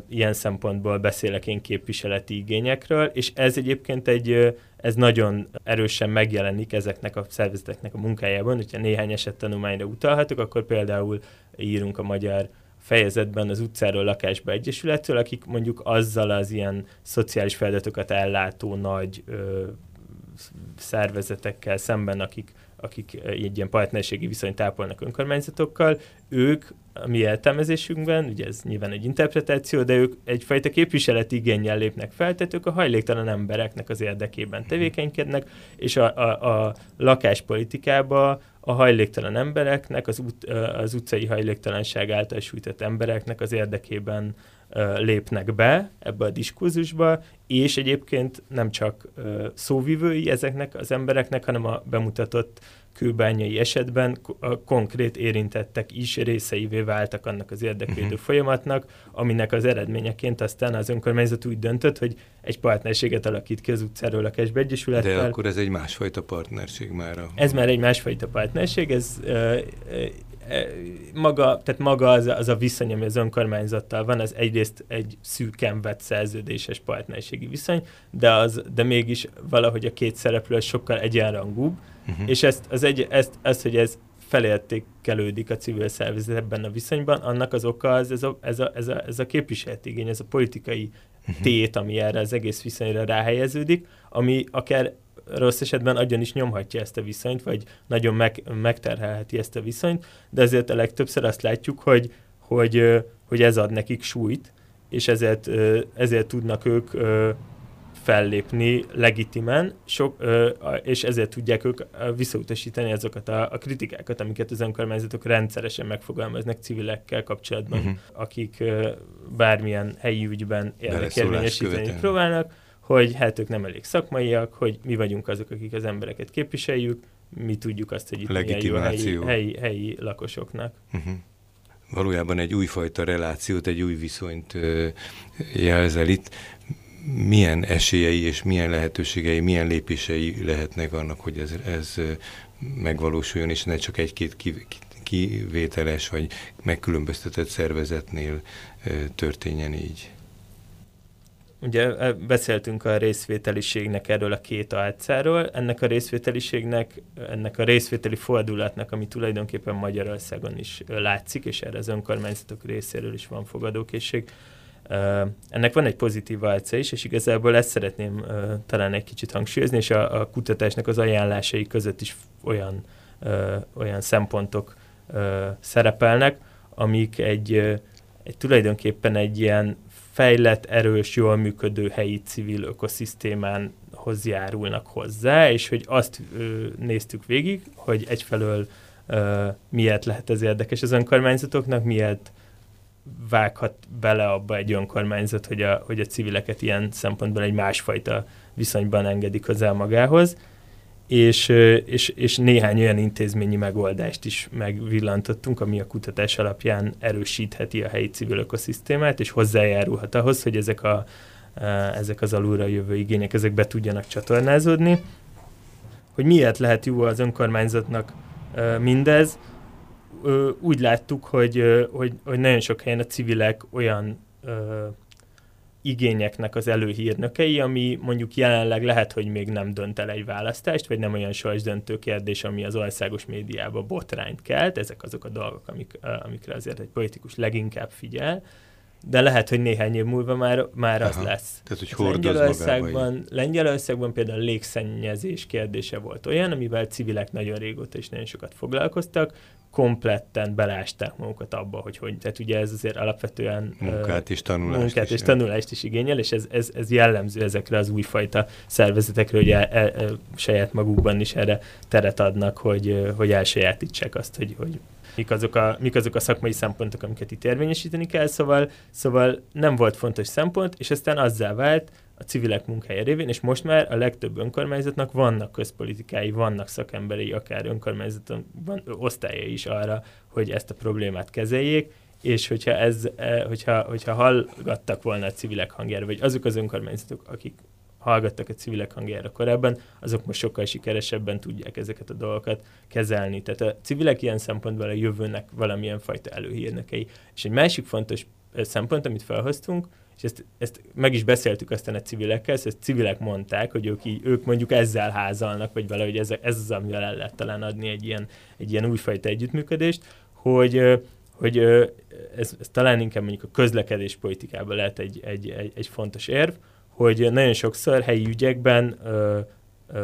Ilyen szempontból beszélek én képviseleti igényekről, és ez egyébként egy, ez nagyon erősen megjelenik ezeknek a szervezeteknek a munkájában. Hogyha néhány esettanulmányra utalhatok, akkor például írunk a magyar fejezetben az utcáról lakásba egyesületről, akik mondjuk azzal az ilyen szociális feladatokat ellátó nagy ö, szervezetekkel szemben, akik akik egy ilyen partnerségi viszonyt tápolnak önkormányzatokkal, ők a mi értelmezésünkben, ugye ez nyilván egy interpretáció, de ők egyfajta képviseleti igényel lépnek fel, tehát ők a hajléktalan embereknek az érdekében tevékenykednek, és a, a, a lakáspolitikába a hajléktalan embereknek, az, ut, az utcai hajléktalanság által sújtott embereknek az érdekében lépnek be ebbe a diskurzusba, és egyébként nem csak szóvivői ezeknek az embereknek, hanem a bemutatott kőbányai esetben a konkrét érintettek is részeivé váltak annak az érdeklődő uh-huh. folyamatnak, aminek az eredményeként aztán az önkormányzat úgy döntött, hogy egy partnerséget alakít ki az utcáról a Egyesülettel. De akkor ez egy másfajta partnerség már. A... Ez már egy másfajta partnerség, ez uh, E, maga, tehát maga az, az a viszony, ami az önkormányzattal van, az egyrészt egy szűken vett szerződéses partnerségi viszony, de, az, de mégis valahogy a két szereplő sokkal egyenrangúbb, uh-huh. és ezt, az egy, ezt, ezt, hogy ez felértékelődik a civil szervezet ebben a viszonyban, annak az oka az ez a, ez a, ez a, ez a képviseletigény, ez a politikai uh-huh. tét, ami erre az egész viszonyra ráhelyeződik, ami akár rossz esetben agyon is nyomhatja ezt a viszonyt, vagy nagyon meg, megterhelheti ezt a viszonyt, de azért a legtöbbször azt látjuk, hogy, hogy, hogy ez ad nekik súlyt, és ezért, ezért tudnak ők fellépni legitimen, sok, és ezért tudják ők visszautasítani azokat a, a kritikákat, amiket az önkormányzatok rendszeresen megfogalmaznak civilekkel kapcsolatban, uh-huh. akik bármilyen helyi ügyben érdekérvényesíteni próbálnak hogy hát ők nem elég szakmaiak, hogy mi vagyunk azok, akik az embereket képviseljük, mi tudjuk azt, hogy itt milyen jó helyi, helyi, helyi lakosoknak. Uh-huh. Valójában egy újfajta relációt, egy új viszonyt jelzel itt. Milyen esélyei és milyen lehetőségei, milyen lépései lehetnek annak, hogy ez, ez megvalósuljon, és ne csak egy-két kivételes vagy megkülönböztetett szervezetnél történjen így? Ugye beszéltünk a részvételiségnek erről a két álcáról. Ennek a részvételiségnek, ennek a részvételi fordulatnak, ami tulajdonképpen Magyarországon is látszik, és erre az önkormányzatok részéről is van fogadókészség, ennek van egy pozitív álca is, és igazából ezt szeretném talán egy kicsit hangsúlyozni, és a, a kutatásnak az ajánlásai között is olyan, olyan szempontok szerepelnek, amik egy, egy tulajdonképpen egy ilyen fejlett, erős, jól működő helyi civil ökoszisztémán járulnak hozzá, és hogy azt néztük végig, hogy egyfelől miért lehet ez érdekes az önkormányzatoknak, miért vághat bele abba egy önkormányzat, hogy a, hogy a civileket ilyen szempontból egy másfajta viszonyban engedik hozzá magához, és, és, és néhány olyan intézményi megoldást is megvillantottunk, ami a kutatás alapján erősítheti a helyi civil ökoszisztémát, és hozzájárulhat ahhoz, hogy ezek, a, ezek az alulra jövő igények ezek be tudjanak csatornázódni. Hogy miért lehet jó az önkormányzatnak mindez, úgy láttuk, hogy, hogy, hogy nagyon sok helyen a civilek olyan igényeknek az előhírnökei, ami mondjuk jelenleg lehet, hogy még nem dönt el egy választást, vagy nem olyan döntő kérdés, ami az országos médiában botrányt kelt. Ezek azok a dolgok, amik, amikre azért egy politikus leginkább figyel. De lehet, hogy néhány év múlva már, már az lesz. Tehát, hogy Lengyelországban, Lengyelországban például a légszennyezés kérdése volt olyan, amivel civilek nagyon régóta is nagyon sokat foglalkoztak, kompletten belásták magukat abba, hogy hogy, tehát ugye ez azért alapvetően munkát és tanulást, munkát és tanulást is igényel, és ez, ez, ez jellemző ezekre az újfajta szervezetekre, hogy e, e, e, saját magukban is erre teret adnak, hogy, hogy elsajátítsák azt, hogy, hogy mik azok, a, mik azok a szakmai szempontok, amiket itt érvényesíteni kell, szóval, szóval nem volt fontos szempont, és aztán azzá vált, a civilek munkája révén, és most már a legtöbb önkormányzatnak vannak közpolitikái, vannak szakemberei, akár önkormányzaton van osztálya is arra, hogy ezt a problémát kezeljék, és hogyha, ez, e, hogyha, hogyha hallgattak volna a civilek hangjára, vagy azok az önkormányzatok, akik hallgattak a civilek hangjára korábban, azok most sokkal sikeresebben tudják ezeket a dolgokat kezelni. Tehát a civilek ilyen szempontból a jövőnek valamilyen fajta előhírnekei. És egy másik fontos szempont, amit felhoztunk, és ezt, ezt meg is beszéltük aztán a civilekkel, ezt civilek mondták, hogy ők, így, ők mondjuk ezzel házalnak, vagy valahogy ez, ez az, amivel el lehet talán adni egy ilyen, egy ilyen újfajta együttműködést, hogy, hogy ez, ez talán inkább mondjuk a közlekedés politikában lehet egy, egy, egy, egy fontos érv, hogy nagyon sokszor helyi ügyekben ö,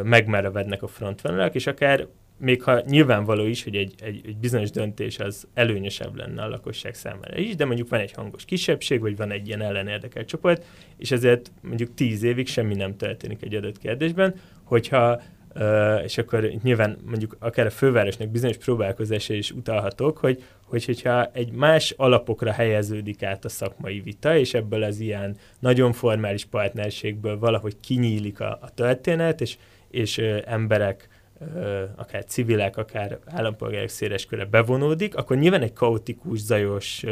megmerevednek a frontvonalak, és akár még ha nyilvánvaló is, hogy egy, egy, egy bizonyos döntés az előnyösebb lenne a lakosság számára is, de mondjuk van egy hangos kisebbség, vagy van egy ilyen ellenérdekelt csoport, és ezért mondjuk tíz évig semmi nem történik egy adott kérdésben, hogyha Uh, és akkor nyilván mondjuk akár a fővárosnak bizonyos próbálkozása is utalhatok, hogy, hogy hogyha egy más alapokra helyeződik át a szakmai vita, és ebből az ilyen nagyon formális partnerségből valahogy kinyílik a, a történet, és, és uh, emberek akár civilek, akár állampolgárok széles köre bevonódik, akkor nyilván egy kaotikus, zajos,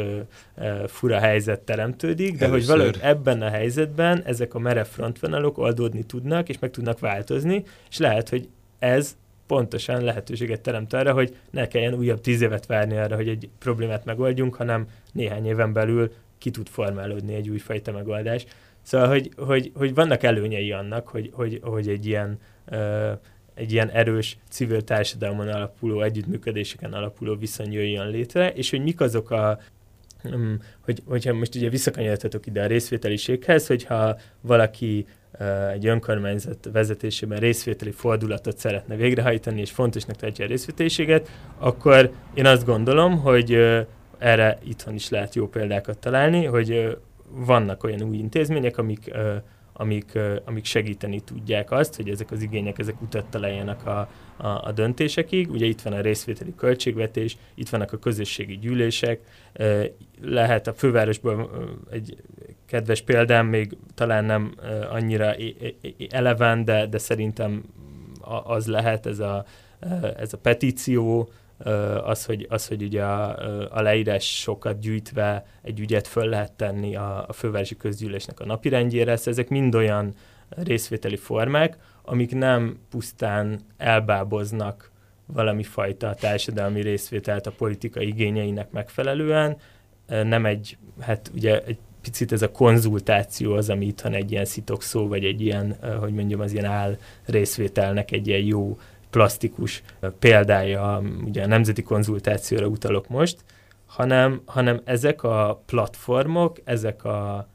fura helyzet teremtődik, de Először. hogy valahogy ebben a helyzetben ezek a merev frontvonalok oldódni tudnak, és meg tudnak változni, és lehet, hogy ez pontosan lehetőséget teremt arra, hogy ne kelljen újabb tíz évet várni arra, hogy egy problémát megoldjunk, hanem néhány éven belül ki tud formálódni egy újfajta megoldás. Szóval, hogy, hogy, hogy vannak előnyei annak, hogy, hogy, hogy egy ilyen uh, egy ilyen erős civil társadalmon alapuló, együttműködéseken alapuló viszony jöjjön létre, és hogy mik azok a um, hogy, hogyha most ugye visszakanyarodhatok ide a részvételiséghez, hogyha valaki egy önkormányzat vezetésében részvételi fordulatot szeretne végrehajtani, és fontosnak tartja a részvételiséget, akkor én azt gondolom, hogy erre itthon is lehet jó példákat találni, hogy vannak olyan új intézmények, amik amik, amik segíteni tudják azt, hogy ezek az igények, ezek utat találjanak a, a, a döntésekig. Ugye itt van a részvételi költségvetés, itt vannak a közösségi gyűlések, lehet a fővárosban egy kedves példám, még talán nem annyira eleven, de, de szerintem az lehet ez a ez a petíció, az, hogy, az, hogy ugye a, a leírás sokat gyűjtve egy ügyet föl lehet tenni a, a fővárosi közgyűlésnek a napirendjére, szóval ezek mind olyan részvételi formák, amik nem pusztán elbáboznak valami fajta társadalmi részvételt a politika igényeinek megfelelően, nem egy, hát ugye egy picit ez a konzultáció az, ami itthon egy ilyen szó, vagy egy ilyen, hogy mondjam, az ilyen áll részvételnek egy ilyen jó plastikus példája, ugye a nemzeti konzultációra utalok most, hanem, hanem ezek a platformok, ezek a,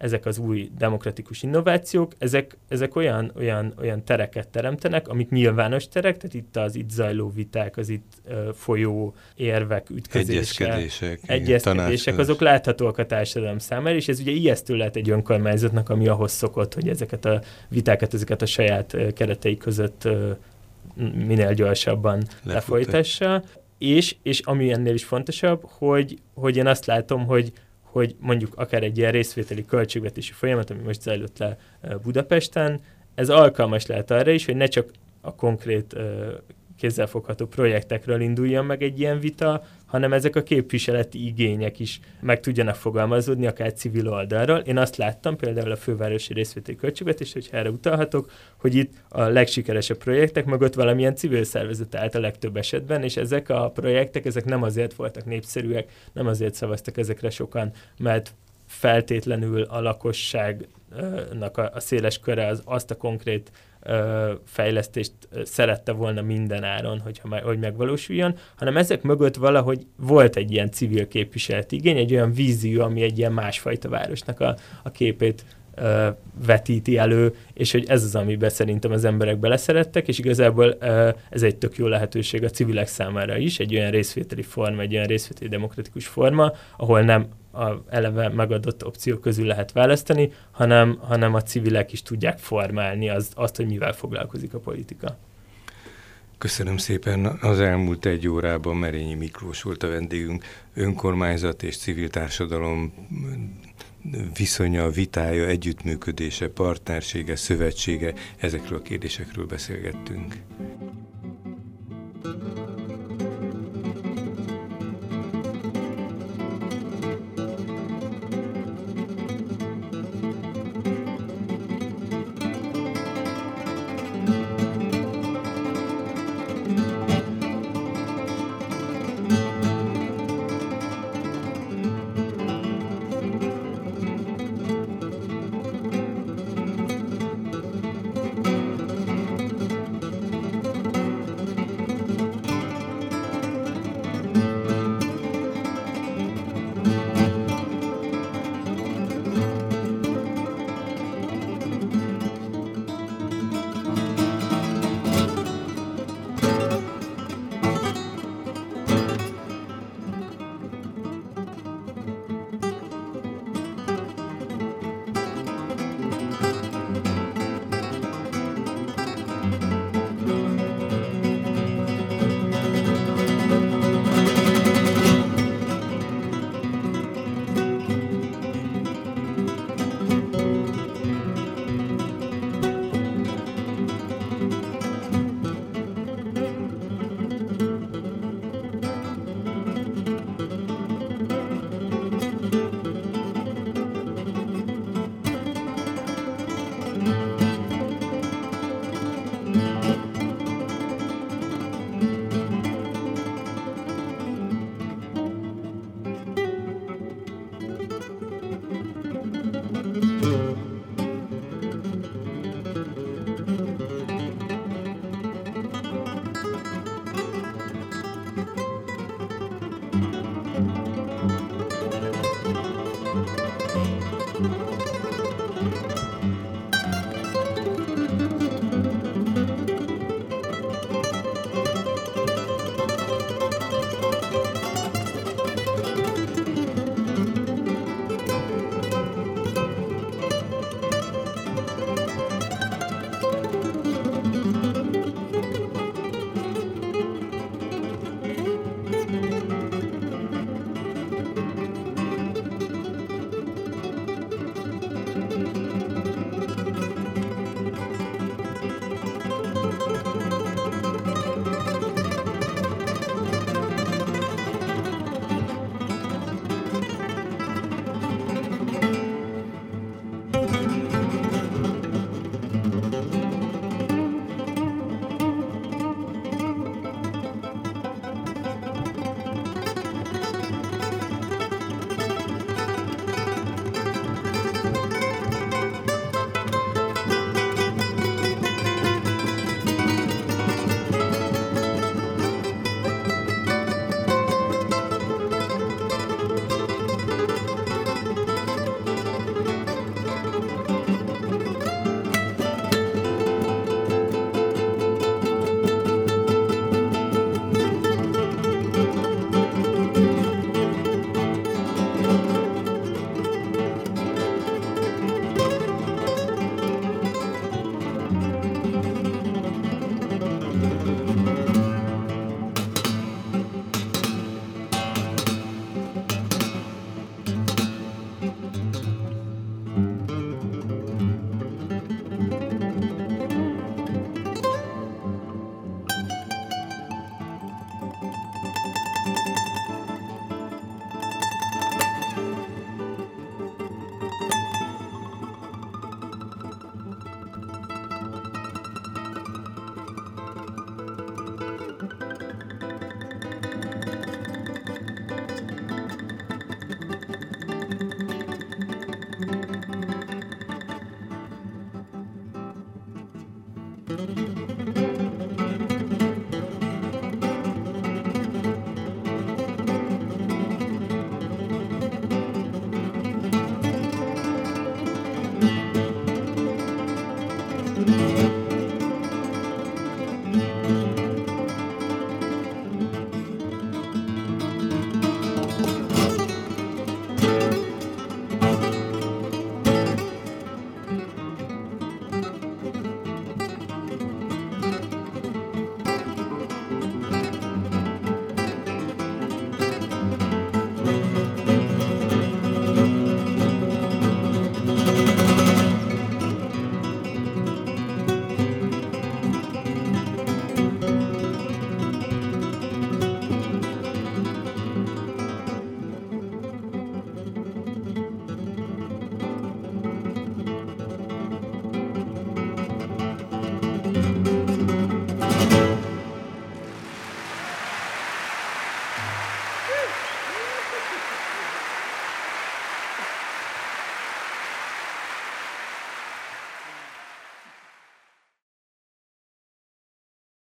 ezek az új demokratikus innovációk, ezek, ezek olyan, olyan, olyan tereket teremtenek, amik nyilvános terek, tehát itt az itt zajló viták, az itt uh, folyó érvek, ütközések, egyezkedések, egyezkedések azok láthatóak a társadalom számára, és ez ugye ijesztő lehet egy önkormányzatnak, ami ahhoz szokott, hogy ezeket a vitákat, ezeket a saját uh, keretei között uh, minél gyorsabban Lefutat. lefolytassa. És, és ami ennél is fontosabb, hogy, hogy én azt látom, hogy hogy mondjuk akár egy ilyen részvételi költségvetési folyamat, ami most zajlott le Budapesten, ez alkalmas lehet arra is, hogy ne csak a konkrét kézzelfogható projektekről induljon meg egy ilyen vita, hanem ezek a képviseleti igények is meg tudjanak fogalmazódni, akár civil oldalról. Én azt láttam például a fővárosi részvételi költségvetés, hogy erre utalhatok, hogy itt a legsikeresebb projektek mögött valamilyen civil szervezet állt a legtöbb esetben, és ezek a projektek, ezek nem azért voltak népszerűek, nem azért szavaztak ezekre sokan, mert feltétlenül a lakosságnak a, a széles köre az azt a konkrét fejlesztést szerette volna minden áron, hogyha, hogy megvalósuljon, hanem ezek mögött valahogy volt egy ilyen civil képviseleti igény, egy olyan vízió, ami egy ilyen másfajta városnak a, a képét ö, vetíti elő, és hogy ez az, amiben szerintem az emberek beleszerettek, és igazából ö, ez egy tök jó lehetőség a civilek számára is, egy olyan részvételi forma, egy olyan részvételi demokratikus forma, ahol nem a eleve megadott opciók közül lehet választani, hanem, hanem a civilek is tudják formálni az, azt, hogy mivel foglalkozik a politika. Köszönöm szépen. Az elmúlt egy órában Merényi Miklós volt a vendégünk, önkormányzat és civil társadalom viszonya, vitája, együttműködése, partnersége, szövetsége, ezekről a kérdésekről beszélgettünk.